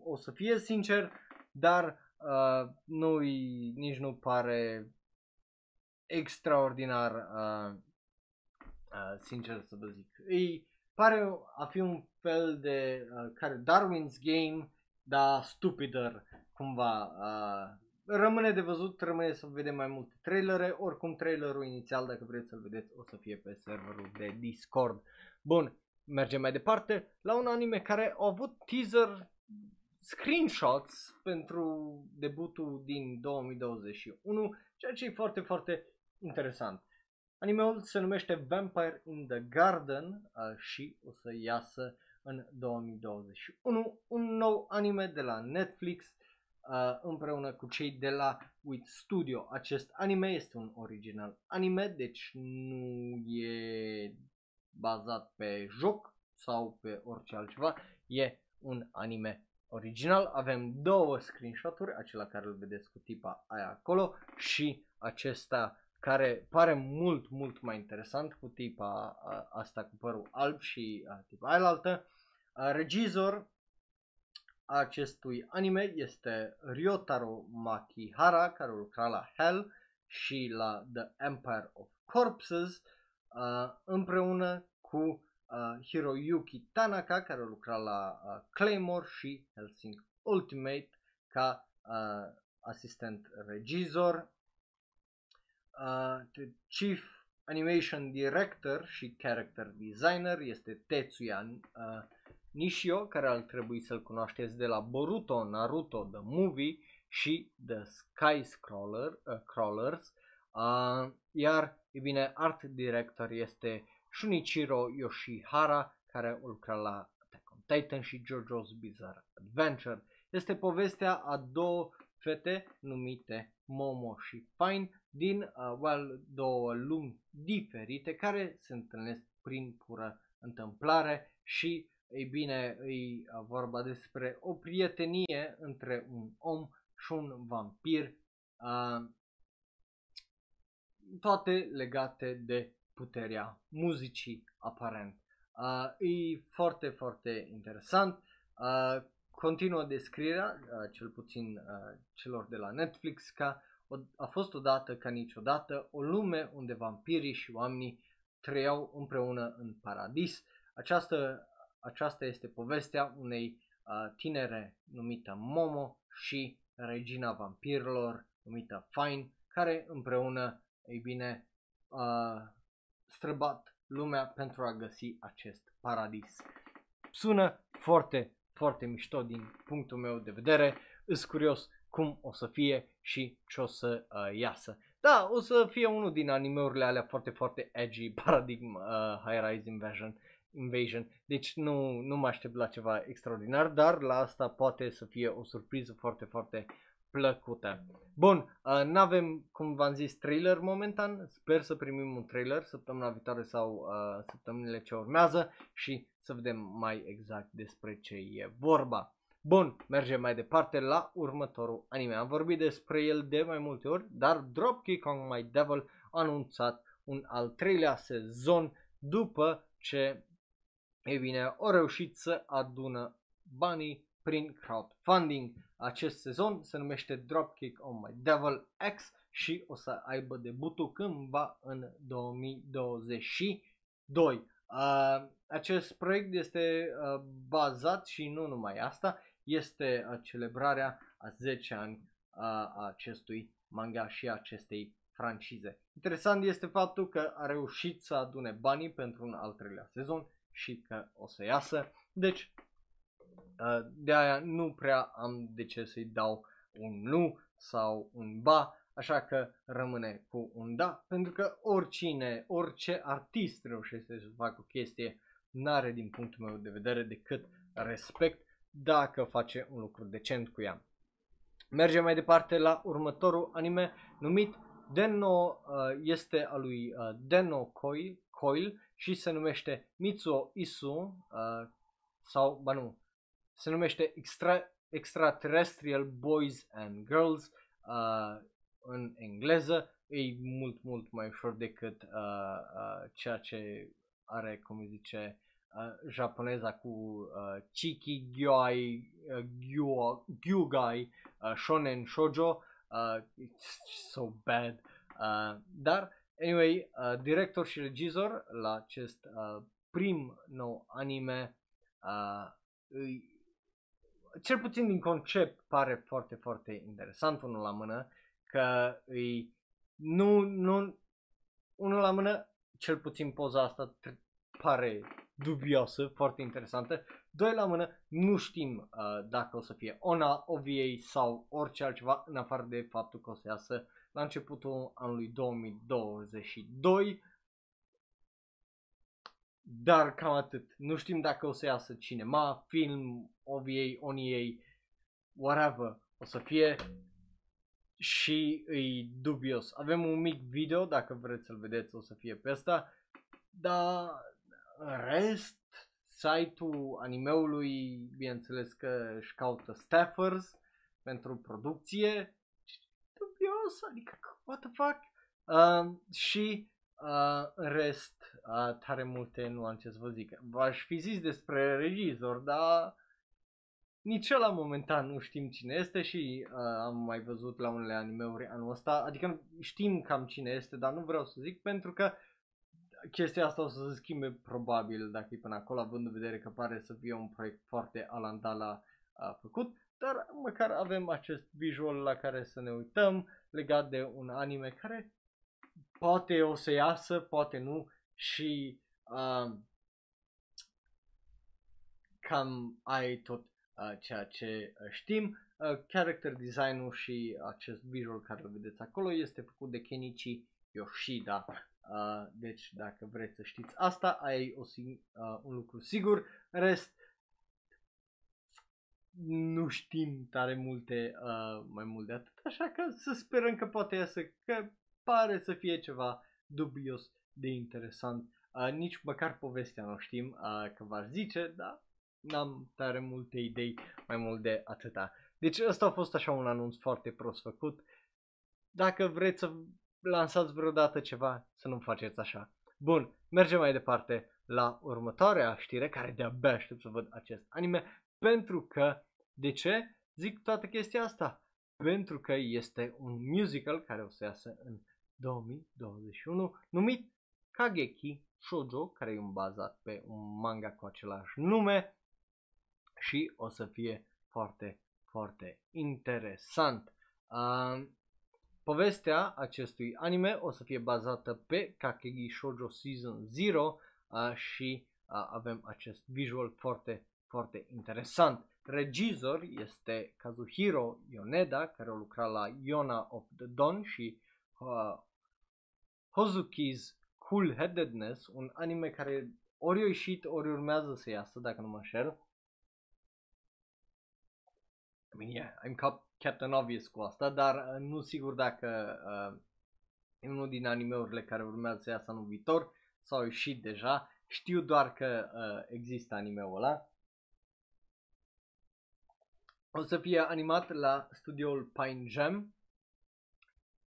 o să fie sincer, dar uh, nu nici nu pare extraordinar uh, Uh, sincer să vă zic. Îi pare a fi un fel de uh, care Darwin's Game, dar stupider cumva. Uh, rămâne de văzut, rămâne să vedem mai multe trailere, oricum trailerul inițial, dacă vreți să-l vedeți, o să fie pe serverul de Discord. Bun, mergem mai departe la un anime care a avut teaser screenshots pentru debutul din 2021, ceea ce e foarte, foarte interesant. Animeul se numește Vampire in the Garden uh, și o să iasă în 2021. Un nou anime de la Netflix uh, împreună cu cei de la With Studio. Acest anime este un original anime, deci nu e bazat pe joc sau pe orice altceva. E un anime original. Avem două screenshot-uri, acela care îl vedeți cu tipa aia acolo și acesta care pare mult, mult mai interesant cu tipa asta cu părul alb și tipa aia altă. Regizor acestui anime este Ryotaro Makihara, care lucra la Hell și la The Empire of Corpses, împreună cu Hiroyuki Tanaka, care lucra la Claymore și Helsing Ultimate ca asistent regizor Uh, Chief Animation Director și Character Designer este Tetsuya uh, Nishio, care ar trebui să-l cunoașteți de la Boruto, Naruto, The Movie și The Sky Scroller, uh, Crawlers. Uh, iar, e bine, Art Director este Shunichiro Yoshihara, care lucra la Attack on Titan și JoJo's Bizarre Adventure. Este povestea a două fete numite Momo și Fine din uh, well, două lumi diferite care se întâlnesc prin pură întâmplare și ei bine, e vorba despre o prietenie între un om și un vampir, uh, toate legate de puterea muzicii aparent. Uh, e foarte, foarte interesant. Uh, continuă descrierea, uh, cel puțin uh, celor de la Netflix, ca a fost odată ca niciodată o lume unde vampirii și oamenii trăiau împreună în paradis. Această, aceasta este povestea unei uh, tinere numită Momo și regina vampirilor numită Fine, care împreună, ei bine, uh, străbat lumea pentru a găsi acest paradis. Sună foarte, foarte mișto din punctul meu de vedere. Îs curios cum o să fie și ce o să uh, iasă. da, o să fie unul din animeurile alea foarte, foarte edgy, <laughs> Paradigm uh, High Rise Invasion. Invasion. Deci nu, nu mă aștept la ceva extraordinar, dar la asta poate să fie o surpriză foarte, foarte plăcută. Bun, uh, nu avem, cum v-am zis, trailer momentan. Sper să primim un trailer săptămâna viitoare sau uh, săptămânile ce urmează și să vedem mai exact despre ce e vorba. Bun, mergem mai departe la următorul anime. Am vorbit despre el de mai multe ori, dar Dropkick on My Devil a anunțat un al treilea sezon după ce, e bine, au reușit să adună banii prin crowdfunding. Acest sezon se numește Dropkick on My Devil X și o să aibă debutul cândva în 2022. Uh, acest proiect este uh, bazat și nu numai asta, este uh, celebrarea a 10 ani a acestui manga și a acestei francize. Interesant este faptul că a reușit să adune banii pentru un al treilea sezon și că o să iasă. Deci, uh, de aia nu prea am de ce să-i dau un nu sau un ba, așa că rămâne cu un da, pentru că oricine, orice artist reușește să facă o chestie, n-are din punctul meu de vedere decât respect dacă face un lucru decent cu ea. Mergem mai departe la următorul anime numit Denno, uh, este al lui uh, Denno Coil, Coil și se numește Mitsuo Isu uh, sau, ba nu, se numește Extra, Extraterrestrial Boys and Girls uh, în engleză. E mult, mult mai ușor decât uh, uh, ceea ce are, cum zice, uh, japoneza cu uh, Chiki Gyoi, uh, Gyugai, uh, Shonen Shoujo. Uh, it's so bad. Uh, dar, anyway, uh, director și regizor la acest uh, prim nou anime, uh, îi, cel puțin din concept pare foarte, foarte interesant unul la mână, că îi, nu, nu, unul la mână, cel puțin poza asta pare dubioasă, foarte interesantă. Doi la mână, nu știm uh, dacă o să fie ONA, OVA sau orice altceva, în afară de faptul că o să iasă la începutul anului 2022. Dar cam atât. Nu știm dacă o să iasă cinema, film, OVA, ONA, whatever o să fie și e dubios. Avem un mic video, dacă vreți să-l vedeți o să fie pe asta, dar în rest, site-ul animeului, bineînțeles că își caută staffers pentru producție. Dubios, adică, what the fuck? Uh, și uh, în rest, uh, tare multe nuanțe să vă zic. V-aș fi zis despre regizor, dar nici la momentan nu știm cine este și uh, am mai văzut la unele animeuri anul ăsta, adică știm cam cine este, dar nu vreau să zic pentru că chestia asta o să se schimbe probabil dacă e până acolo, având în vedere că pare să fie un proiect foarte alandala a făcut, dar măcar avem acest visual la care să ne uităm legat de un anime care poate o să iasă, poate nu și uh, cam ai tot uh, ceea ce știm. Uh, character design-ul și acest visual care îl vedeți acolo este făcut de Kenichi Yoshida. Uh, deci dacă vreți să știți asta, ai o, uh, un lucru sigur. Rest, nu știm tare multe, uh, mai mult de atât, așa că să sperăm că poate iasă, că pare să fie ceva dubios de interesant. Uh, nici măcar povestea nu știm uh, că v zice, dar n-am tare multe idei mai mult de atâta. Deci ăsta a fost așa un anunț foarte prost făcut. Dacă vreți să lansați vreodată ceva, să nu faceți așa. Bun, mergem mai departe la următoarea știre, care de-abia aștept să văd acest anime, pentru că, de ce zic toată chestia asta? Pentru că este un musical care o să iasă în 2021, numit Kageki Shoujo, care e un bazat pe un manga cu același nume și o să fie foarte, foarte interesant. Uh, Povestea acestui anime o să fie bazată pe Kakegi Shoujo Season 0 uh, și uh, avem acest visual foarte, foarte interesant. Regizor este Kazuhiro Yoneda, care a lucrat la Yona of the Dawn și uh, Hozuki's Cool Headedness, un anime care ori a ieșit, ori urmează să iasă, dacă nu mă înșel. I mean, yeah, I'm cap- Captain Obvious cu asta, dar uh, nu sigur dacă uh, e unul din animeurile care urmează să iasă anul viitor sau au ieșit deja. Știu doar că uh, există animeul ăla. O să fie animat la studioul Pine Jam.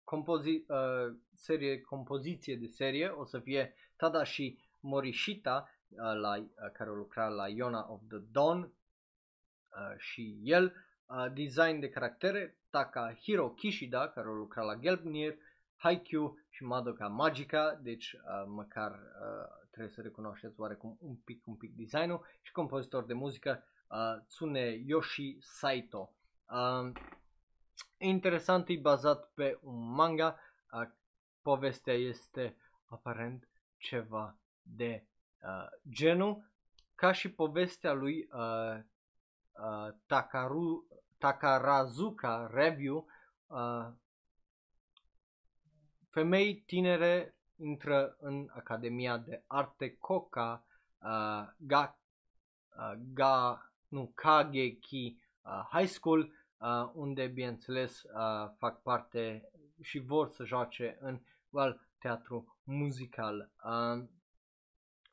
Compozi- uh, serie, compoziție de serie o să fie Tadashi Morishita, uh, la, uh, care lucra la Yona of the Dawn uh, și el. Uh, design de caractere Takahiro Kishida, care lucra la Gelbnir, Haikyuu și Madoka Magica, deci uh, măcar uh, trebuie să recunoașteți oarecum un pic, un pic designul și compozitor de muzică uh, Tsune Yoshi Saito. Uh, interesant, e bazat pe un manga, uh, povestea este aparent ceva de uh, genul, ca și povestea lui uh, uh, Takaru, Takarazuka Review, uh, femei tinere intră în Academia de Arte Koka uh, ga, uh, ga, nu, Kageki uh, High School, uh, unde, bineînțeles, uh, fac parte și vor să joace în well, teatru muzical. Uh,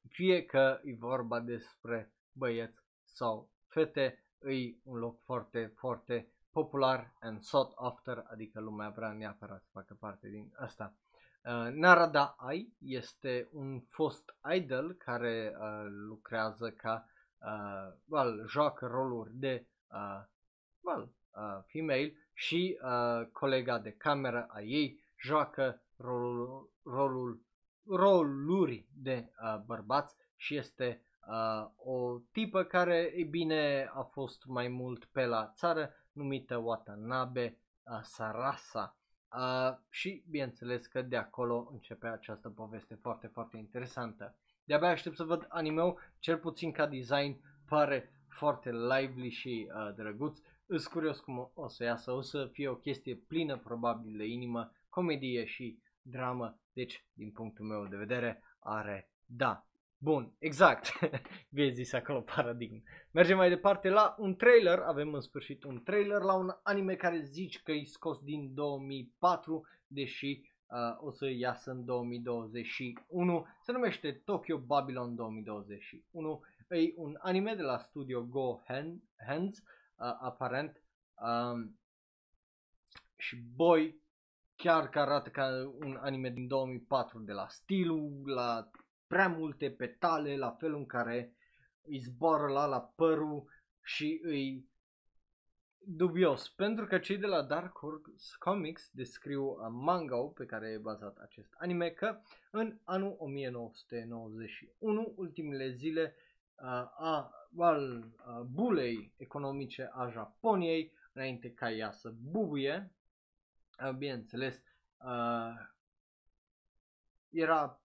fie că e vorba despre băieți sau fete, e un loc foarte, foarte popular and sought after, adică lumea vrea neapărat să facă parte din asta. Uh, Narada Ai este un fost idol care uh, lucrează ca, uh, well, joacă roluri de, uh, well, uh, female și uh, colega de cameră a ei joacă rolul, rolul, roluri de uh, bărbați și este uh, o tipă care, e bine, a fost mai mult pe la țară, numită Watanabe uh, Sarasa. Uh, și bineînțeles că de acolo începe această poveste foarte, foarte interesantă. De-abia aștept să văd anime cel puțin ca design pare foarte lively și uh, drăguț. Îs curios cum o să iasă, o să fie o chestie plină probabil de inimă, comedie și dramă, deci din punctul meu de vedere are da. Bun, exact, <laughs> bine zis acolo paradigm. Mergem mai departe la un trailer, avem în sfârșit un trailer la un anime care zici că e scos din 2004, deși uh, o să iasă în 2021. Se numește Tokyo Babylon 2021. E un anime de la studio Go Hands, uh, aparent. Um, și boy, chiar că arată ca un anime din 2004 de la stilul, la prea multe petale, la felul în care îi zboară la la părul și îi dubios, pentru că cei de la Dark Horse Comics descriu manga pe care e bazat acest anime că în anul 1991, ultimele zile uh, a well, uh, bulei economice a Japoniei, înainte ca ea să bubuie, uh, bineînțeles, uh, era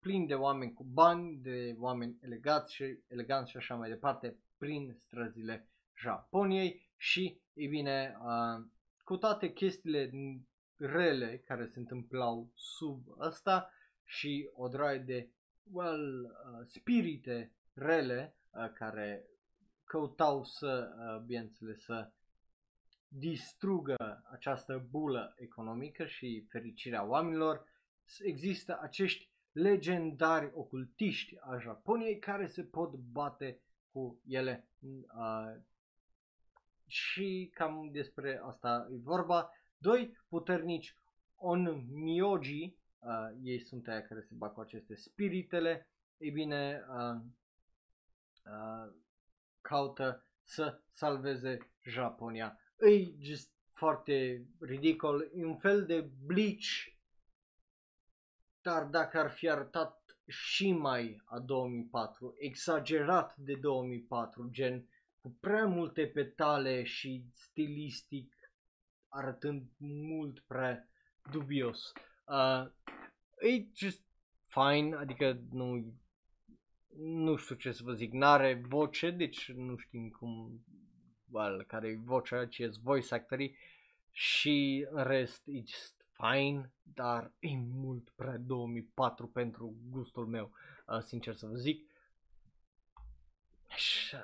plin de oameni cu bani, de oameni elegați și, eleganți și așa mai departe prin străzile Japoniei și, e bine, uh, cu toate chestiile rele care se întâmplau sub asta și o draie de, well, uh, spirite rele uh, care căutau să, uh, bineînțeles, să distrugă această bulă economică și fericirea oamenilor, există acești legendari ocultiști a Japoniei care se pot bate cu ele. Uh, și cam despre asta e vorba. Doi puternici on myoji, uh, ei sunt aia care se bat cu aceste spiritele, ei bine, uh, uh, caută să salveze Japonia. E just foarte ridicol, e un fel de bleach dar dacă ar fi arătat și mai a 2004, exagerat de 2004, gen cu prea multe petale și stilistic arătând mult prea dubios. Uh, e just fine, adică nu nu știu ce să vă zic, n-are voce, deci nu știm cum, well, care e vocea, ce e voice actorii și în rest e just fine, dar e mult prea 2004 pentru gustul meu, uh, sincer să vă zic. Și, uh,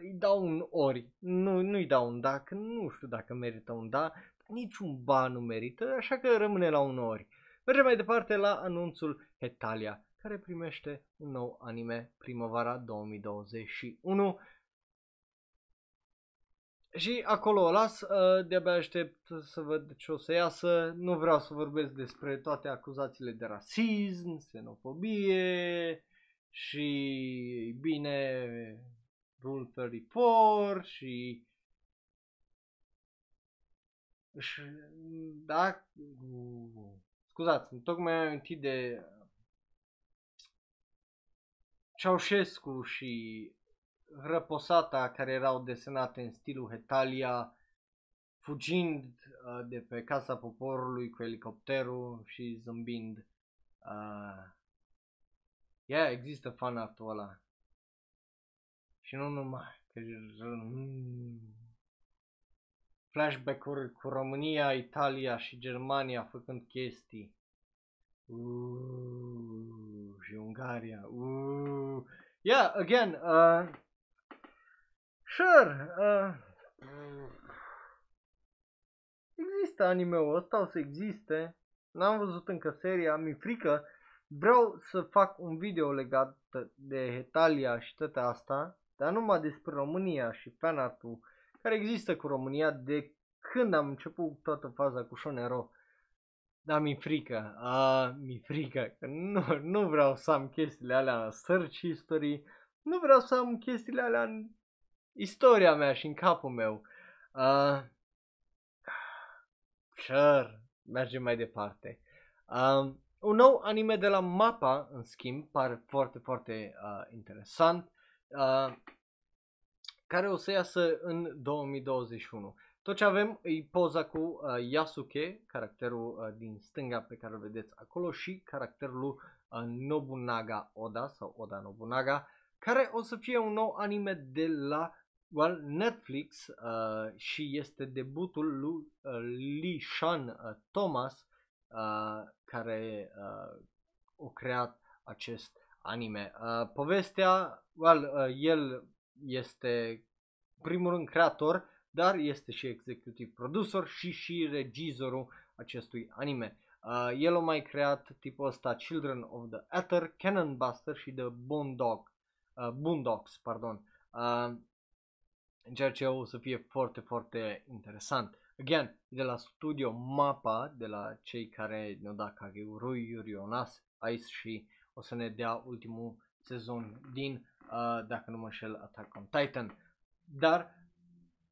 îi dau un ori, nu, nu-i dau un da, că nu știu dacă merită un da, niciun ban nu merită, așa că rămâne la un ori. Mergem mai departe la anunțul Hetalia, care primește un nou anime primăvara 2021 și acolo o las, uh, de-abia aștept să văd ce o să iasă. Nu vreau să vorbesc despre toate acuzațiile de rasism, xenofobie și bine Rule 34 și și da, scuzați, tocmai am amintit de Ceaușescu și răposata care erau desenate în stilul Hetalia, fugind uh, de pe casa poporului cu elicopterul și zâmbind. Uh, yeah, există fan artul ăla. Și nu numai, că mm, flashback-uri cu România, Italia și Germania făcând chestii. Uh, și Ungaria. Uh. Yeah, again, uh, Sure. Uh, există anime-ul ăsta, o să existe. N-am văzut încă seria, mi frică. Vreau să fac un video legat de Hetalia și toate asta, dar numai despre România și fanartul care există cu România de când am început toată faza cu Shonero. Dar mi frică, a, mi frică, că nu, nu vreau să am chestiile alea în search history, nu vreau să am chestiile alea în istoria mea și în capul meu. Uh, sure, mergem mai departe. Uh, un nou anime de la MAPA, în schimb, pare foarte, foarte uh, interesant, uh, care o să iasă în 2021. Tot ce avem e poza cu uh, Yasuke, caracterul uh, din stânga pe care îl vedeți acolo și caracterul uh, Nobunaga Oda sau Oda Nobunaga, care o să fie un nou anime de la well, Netflix uh, și este debutul lui uh, Lee Shan uh, Thomas uh, care uh, a creat acest anime. Uh, povestea, well, uh, el este primul rând creator, dar este și executive producer și și regizorul acestui anime. Uh, el a mai creat tipul ăsta Children of the Ether, Cannon Buster și The Boondog, uh, Boondocks, pardon. Uh, în ceea ce o să fie foarte, foarte interesant. Again, de la studio MAPA, de la cei care ne-au dat Kagurui, Yurionas, Ice și o să ne dea ultimul sezon din, uh, dacă nu mă înșel, Attack on Titan. Dar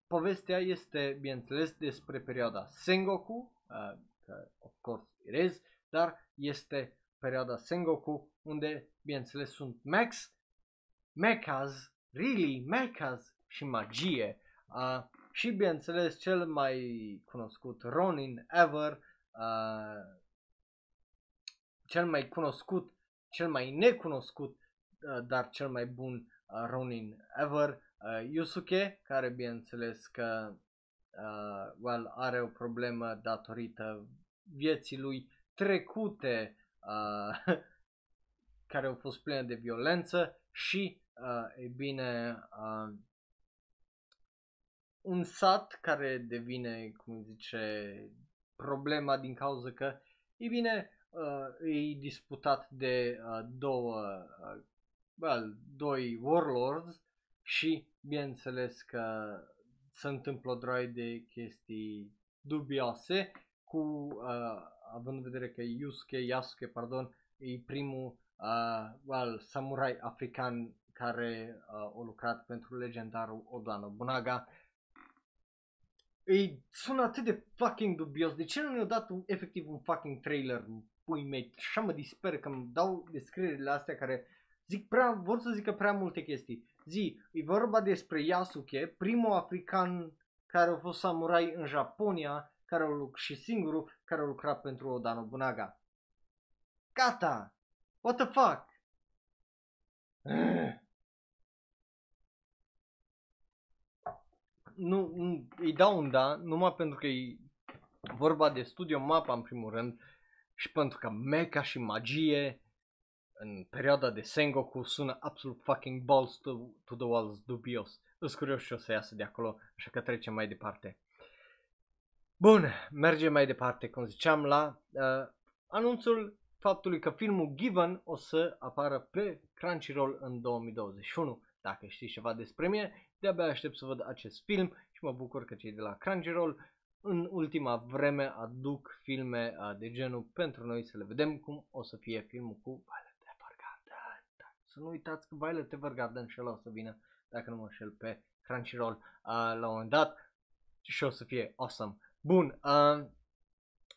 povestea este, bineînțeles, despre perioada Sengoku, uh, că, of course it is, dar este perioada Sengoku, unde, bineînțeles, sunt Max, Mechas, really, Mechas, și magie. Uh, și bineînțeles cel mai cunoscut Ronin ever, uh, cel mai cunoscut, cel mai necunoscut, uh, dar cel mai bun uh, Ronin ever, uh, Yusuke, care bineînțeles că uh, well, are o problemă datorită vieții lui trecute uh, <laughs> care au fost pline de violență și, uh, e bine, uh, un sat care devine, cum zice, problema din cauza că, e bine, uh, e disputat de uh, două, uh, well, doi warlords și, bineînțeles că se întâmplă o droaie de chestii dubioase cu, uh, având în vedere că Yusuke, Yasuke, pardon, e primul uh, well, samurai african care uh, a lucrat pentru legendarul Oda Nobunaga îi sună atât de fucking dubios. De ce nu ne-au dat un, efectiv un fucking trailer, pui mei? Așa mă disper că îmi dau descrierile astea care zic prea, vor să zică prea multe chestii. Zi, e vorba despre Yasuke, primul african care a fost samurai în Japonia, care a lucrat și singurul care a lucrat pentru Oda Nobunaga. Gata! What the fuck? Nu, nu, îi dau un da, numai pentru că e Vorba de Studio Mapa în primul rând și pentru că mecha și magie în perioada de Sengoku sună absolut fucking balls to, to the walls dubios. Îs curios și o să iasă de acolo, așa că trecem mai departe. Bun, mergem mai departe, cum ziceam, la uh, anunțul faptului că filmul Given o să apară pe Crunchyroll în 2021. Dacă știți ceva despre mine, de-abia aștept să văd acest film și mă bucur că cei de la Crunchyroll în ultima vreme aduc filme uh, de genul pentru noi să le vedem cum o să fie filmul cu Violet Evergarden. Da. Să nu uitați că Violet Evergarden și ăla o să vină, dacă nu mă înșel, pe Crunchyroll uh, la un moment dat și o să fie awesome. Bun, uh,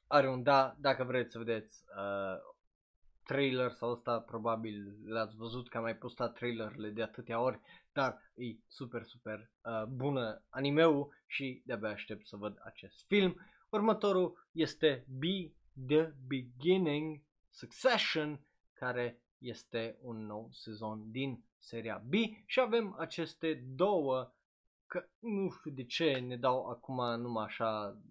are un da, dacă vreți să vedeți uh, trailer sau ăsta probabil l-ați văzut că am mai postat trailerele de atâtea ori, dar e super, super uh, bună animeul și de-abia aștept să văd acest film. Următorul este Be The Beginning Succession, care este un nou sezon din seria B și avem aceste două, că nu știu de ce ne dau acum numai așa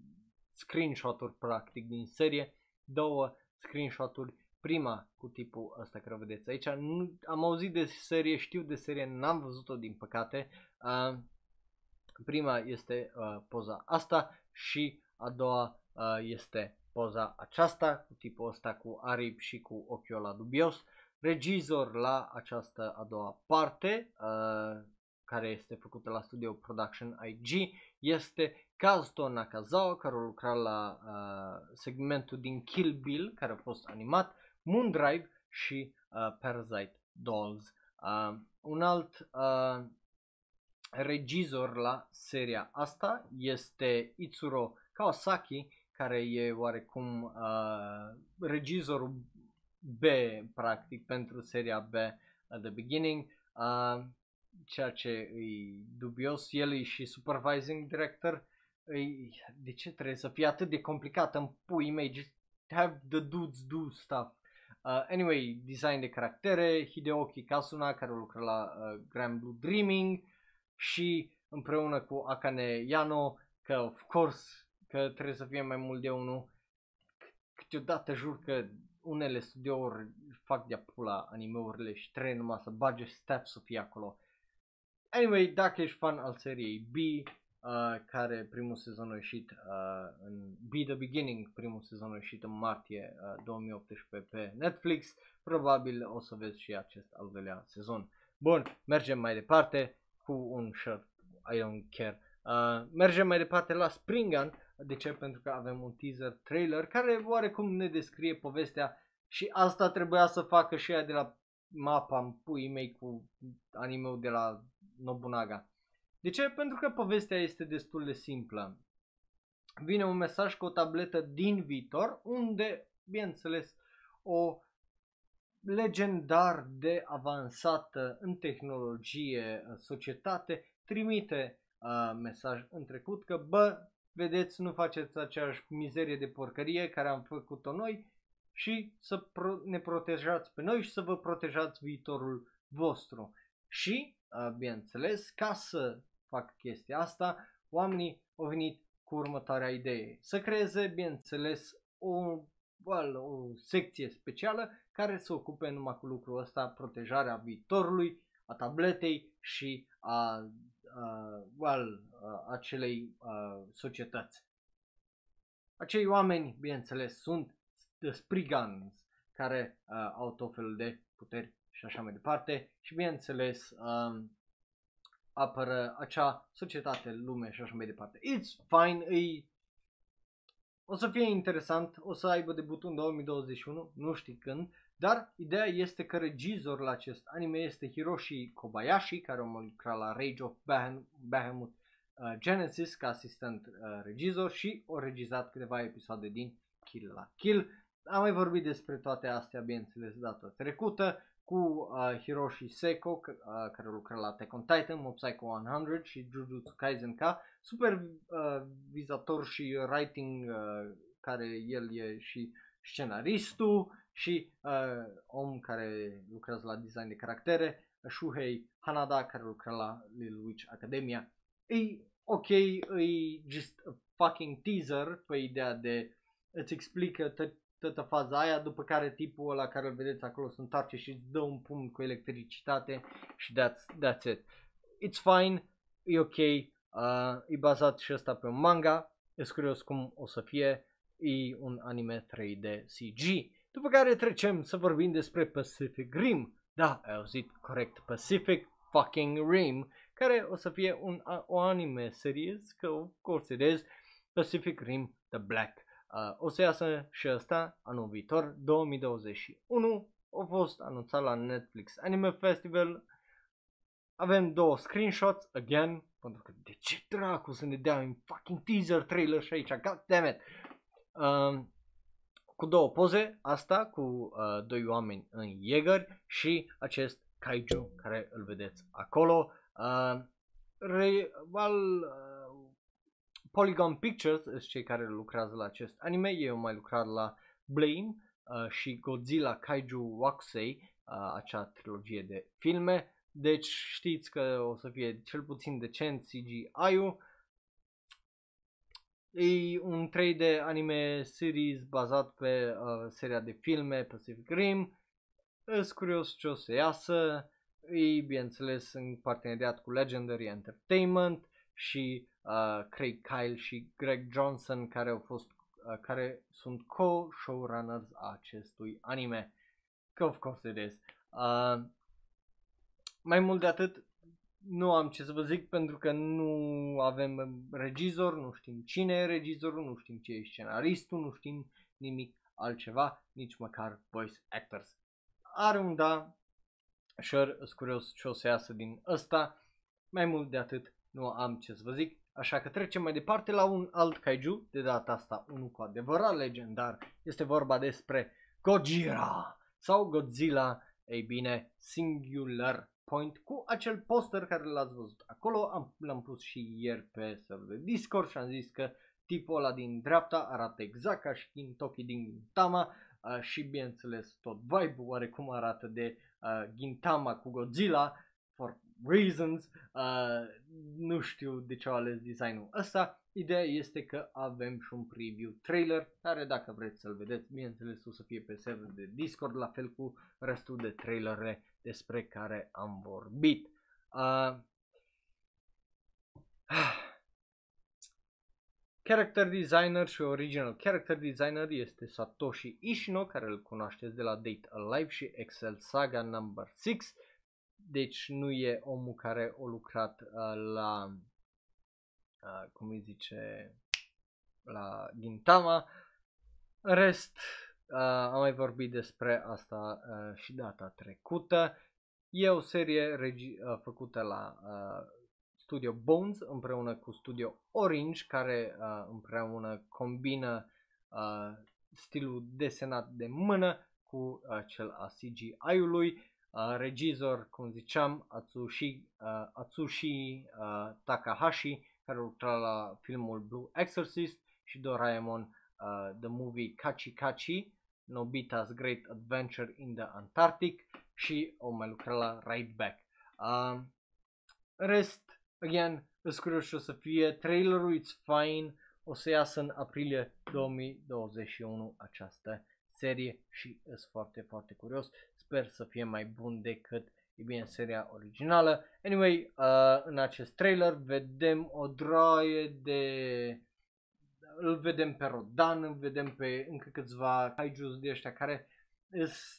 screenshot-uri practic din serie, două screenshot-uri prima cu tipul ăsta care o vedeți aici. Nu, am auzit de serie, știu de serie, n-am văzut-o din păcate. Uh, prima este uh, poza asta și a doua uh, este poza aceasta cu tipul ăsta cu aripi și cu ochiul ăla dubios. Regizor la această a doua parte, uh, care este făcută la Studio Production IG, este Kazuto Nakazawa, care a lucrat la uh, segmentul din Kill Bill, care a fost animat, Moondrive și uh, Parasite Dolls. Uh, un alt uh, regizor la seria asta este Itsuro Kawasaki, care e oarecum uh, regizorul B, practic, pentru seria B at the beginning, uh, ceea ce e dubios. El e și supervising director. E, de ce trebuie să fie atât de complicat în pui mei? Just have the dudes do stuff. Uh, anyway, design de caractere, Hideoki Kasuna care lucră la uh, Grand Blue Dreaming și împreună cu Akane Yano, că of course că trebuie să fie mai mult de unul. Câteodată jur că unele studiouri fac de-a pula animeurile și trebuie numai să bage staff să fie acolo. Anyway, dacă ești fan al seriei B, uh, care primul sezon a ieșit uh, în Be The Beginning, primul sezon a ieșit în martie uh, 2018 pe Netflix, probabil o să vezi și acest al doilea sezon. Bun, mergem mai departe cu un shirt, I don't care. Uh, mergem mai departe la Springan, de ce? Pentru că avem un teaser trailer care oarecum ne descrie povestea și asta trebuia să facă și ea de la mapa în puii mei cu anime de la Nobunaga. De ce? Pentru că povestea este destul de simplă. Vine un mesaj cu o tabletă din viitor unde, bineînțeles, o legendar de avansată în tehnologie, în societate, trimite uh, mesaj în trecut că, bă, vedeți, nu faceți aceeași mizerie de porcărie care am făcut-o noi și să pro- ne protejați pe noi și să vă protejați viitorul vostru. Și, uh, bineînțeles, ca să fac chestia asta, oamenii au venit cu următoarea idee. Să creeze, bineînțeles, o, well, o secție specială care să ocupe numai cu lucrul ăsta, protejarea viitorului, a tabletei și a, a well, a acelei a, societăți. Acei oameni, bineînțeles, sunt the Sprigans, care uh, au tot felul de puteri și așa mai departe și bineînțeles um, apără acea societate, lume și așa mai departe. It's fine, e... O să fie interesant, o să aibă debut în 2021, nu știi când, dar ideea este că regizor la acest anime este Hiroshi Kobayashi, care a lucrat la Rage of Bahamut uh, Genesis ca asistent uh, regizor și a regizat câteva episoade din Kill la Kill. Am mai vorbit despre toate astea, bineînțeles, data trecută cu uh, Hiroshi Seko, uh, care lucra la Attack on Titan, Mob Psycho 100 și Jujutsu Kaisen K, supervizator uh, și writing uh, care el e și scenaristul și uh, om care lucrează la design de caractere, Shuhei Hanada, care lucra la Little Witch Academia. E ok, e just a fucking teaser pe ideea de îți explică tot toată faza aia, după care tipul ăla care îl vedeți acolo se întoarce și îți dă un pumn cu electricitate și that's, that's it. It's fine, e ok, uh, e bazat și ăsta pe un manga, e curios cum o să fie, e un anime 3D CG. După care trecem să vorbim despre Pacific Rim. Da, ai auzit corect, Pacific fucking Rim, care o să fie un, o anime series, că of course it is, Pacific Rim The Black Uh, o să iasă și ăsta anul viitor, 2021. A fost anunțat la Netflix Anime Festival. Avem două screenshots, again, pentru că de ce dracu să ne dea un fucking teaser trailer și aici, god damn it. Uh, cu două poze, asta cu uh, doi oameni în Jäger și acest kaiju care îl vedeți acolo. Uh, re, well, uh, Polygon Pictures sunt cei care lucrează la acest anime, ei au mai lucrat la Blame uh, și Godzilla Kaiju Wakusei, uh, acea trilogie de filme, deci știți că o să fie cel puțin decent CGI-ul. E un 3D anime series bazat pe uh, seria de filme Pacific Rim. Sunt curios ce o să iasă. E, bineînțeles, în parteneriat cu Legendary Entertainment și uh, Craig Kyle și Greg Johnson care au fost uh, care sunt co-showrunners a acestui anime. Că of course it is. Uh, mai mult de atât, nu am ce să vă zic pentru că nu avem regizor, nu știm cine e regizorul, nu știm ce e scenaristul, nu știm nimic altceva, nici măcar voice actors. Are un da, sure, sunt curios ce o să iasă din ăsta. Mai mult de atât, nu am ce să vă zic. Așa că trecem mai departe la un alt kaiju, de data asta unul cu adevărat legendar. Este vorba despre Gojira sau Godzilla, ei bine, Singular Point cu acel poster care l-ați văzut acolo. Am, l-am pus și ieri pe server de Discord și am zis că tipul ăla din dreapta arată exact ca și Toki din Tama uh, și bineînțeles tot vibe-ul oarecum arată de uh, Gintama cu Godzilla for reasons, uh, nu știu de ce au ales designul ăsta. Ideea este că avem și un preview trailer care dacă vreți să-l vedeți, bineînțeles o să fie pe server de Discord, la fel cu restul de trailere despre care am vorbit. Uh, <sighs> Character designer și original character designer este Satoshi Ishino, care îl cunoașteți de la Date Alive și Excel Saga Number 6 deci nu e omul care a lucrat uh, la, uh, cum îi zice, la Gintama. În rest, uh, am mai vorbit despre asta uh, și data trecută. E o serie regi- uh, făcută la uh, Studio Bones împreună cu Studio Orange care uh, împreună combină uh, stilul desenat de mână cu uh, cel a CGI-ului Uh, regizor, cum ziceam, Atsushi, uh, Atsushi uh, Takahashi, care lucra la filmul Blue Exorcist și Doraemon uh, The Movie Kachi Kachi, Nobita's Great Adventure in the Antarctic și o mai lucra la Right Back. Uh, rest, again, îți curios o să fie, trailerul it's fine, o să iasă în aprilie 2021 această serie și sunt foarte, foarte curios sper să fie mai bun decât e bine seria originală. Anyway, uh, în acest trailer vedem o droaie de... Îl vedem pe Rodan, îl vedem pe încă câțiva kaijus de ăștia care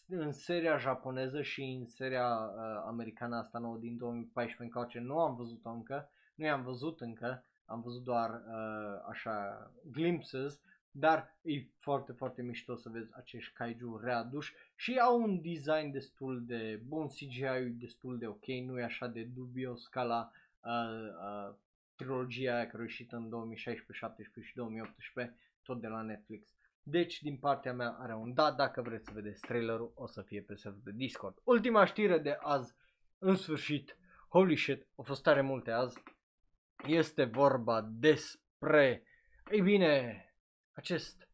în seria japoneză și în seria uh, americană asta nouă din 2014 încoace nu am văzut-o încă, nu i-am văzut încă, am văzut doar uh, așa glimpses, dar e foarte, foarte mișto să vezi acești kaiju readuși și au un design destul de bun, CGI-ul destul de ok, nu e așa de dubios ca la uh, uh, trilogia aia care a ieșit în 2016, 2017 și 2018, tot de la Netflix. Deci, din partea mea are un da, dacă vreți să vedeți trailerul, o să fie pe serverul de Discord. Ultima știre de azi, în sfârșit, holy shit, au fost tare multe azi, este vorba despre, ei bine, acest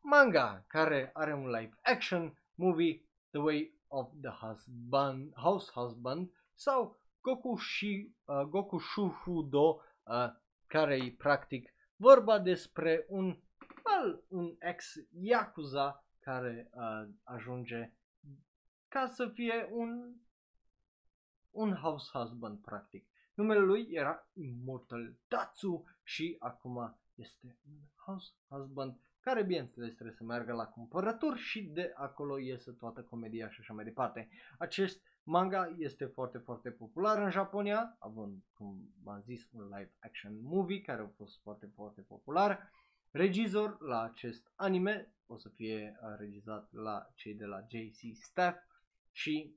manga care are un live action movie The Way of the Husband, House Husband sau Goku, și, uh, Goku Shufudo uh, care e practic vorba despre un, well, un ex-Yakuza care uh, ajunge ca să fie un, un house husband, practic. Numele lui era Immortal Tatsu și acum este un house husband care bineînțeles trebuie să meargă la cumpărături și de acolo iese toată comedia și așa mai departe. Acest manga este foarte, foarte popular în Japonia, având, cum v-am zis, un live action movie care a fost foarte, foarte popular. Regizor la acest anime o să fie uh, regizat la cei de la JC Staff și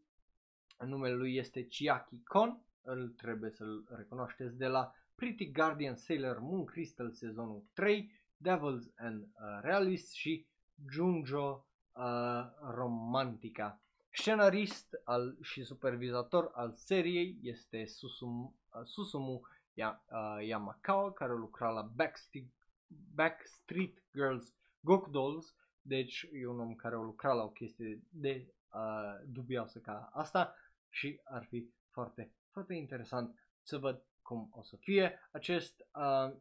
numele lui este Chiaki Kon, îl trebuie să-l recunoașteți de la Pretty Guardian Sailor Moon Crystal sezonul 3, Devils and uh, Realist și Junjo uh, Romantica. Scenarist al, și supervizator al seriei este Susumu, uh, Susumu ya, uh, Yamakawa, care lucra la Backstreet, Backstreet Girls Goku Dolls, deci e un om care a lucrat la o chestie de uh, dubioasă ca asta și ar fi foarte, foarte interesant să văd cum o să fie. Acest uh,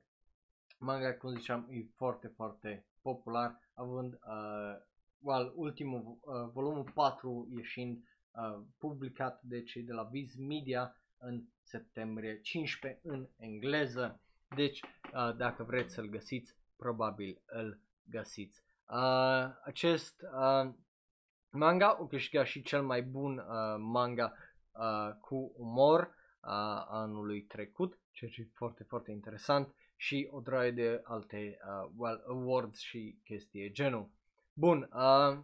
manga, cum ziceam, e foarte, foarte popular, având uh, well, ultimul, uh, volumul 4 ieșind uh, publicat de cei de la Viz Media în septembrie 15 în engleză. Deci, uh, dacă vreți să-l găsiți, probabil îl găsiți. Uh, acest uh, manga o câștigat și cel mai bun uh, manga uh, cu umor uh, anului trecut, ceea ce e foarte, foarte interesant și o draie de alte uh, well, awards și chestii genul. Bun, uh,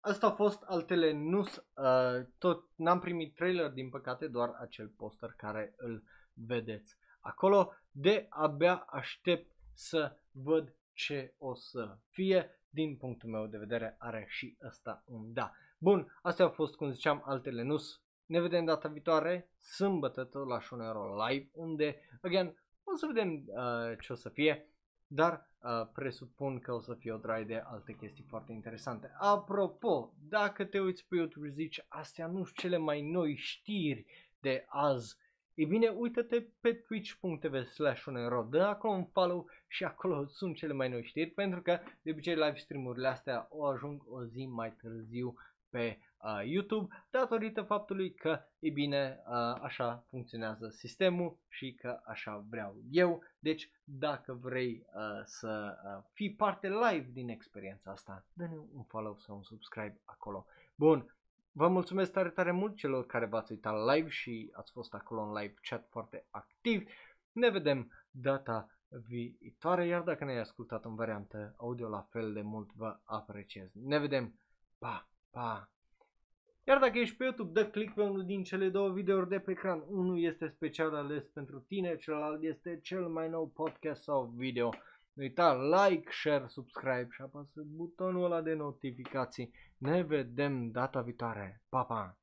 asta a fost altele nu uh, tot n-am primit trailer din păcate, doar acel poster care îl vedeți acolo. De abia aștept să văd ce o să fie. Din punctul meu de vedere are și ăsta un da. Bun, astea au fost, cum ziceam, altele nus. Ne vedem data viitoare, sâmbătă tot la Shonero Live, unde, again, o să vedem uh, ce o să fie, dar uh, presupun că o să fie o draie de alte chestii foarte interesante. Apropo, dacă te uiți pe YouTube și zici, astea nu sunt cele mai noi știri de azi, e bine, uită-te pe twitch.tv slash dă acolo un follow și acolo <laughs> sunt cele mai noi știri, pentru că de obicei live stream-urile astea o ajung o zi mai târziu pe uh, YouTube datorită faptului că, e bine, uh, așa funcționează sistemul și că așa vreau eu. Deci, dacă vrei uh, să uh, fii parte live din experiența asta, dă-ne un follow sau un subscribe acolo. Bun, vă mulțumesc tare, tare mult celor care v-ați uitat live și ați fost acolo în live chat foarte activ. Ne vedem data viitoare, iar dacă ne-ai ascultat în variantă audio la fel de mult, vă apreciez. Ne vedem! Pa! Pa! Iar dacă ești pe YouTube, dă click pe unul din cele două videouri de pe ecran. Unul este special ales pentru tine, celălalt este cel mai nou podcast sau video. Nu uita like, share, subscribe și apasă butonul ăla de notificații. Ne vedem data viitoare. Pa, pa!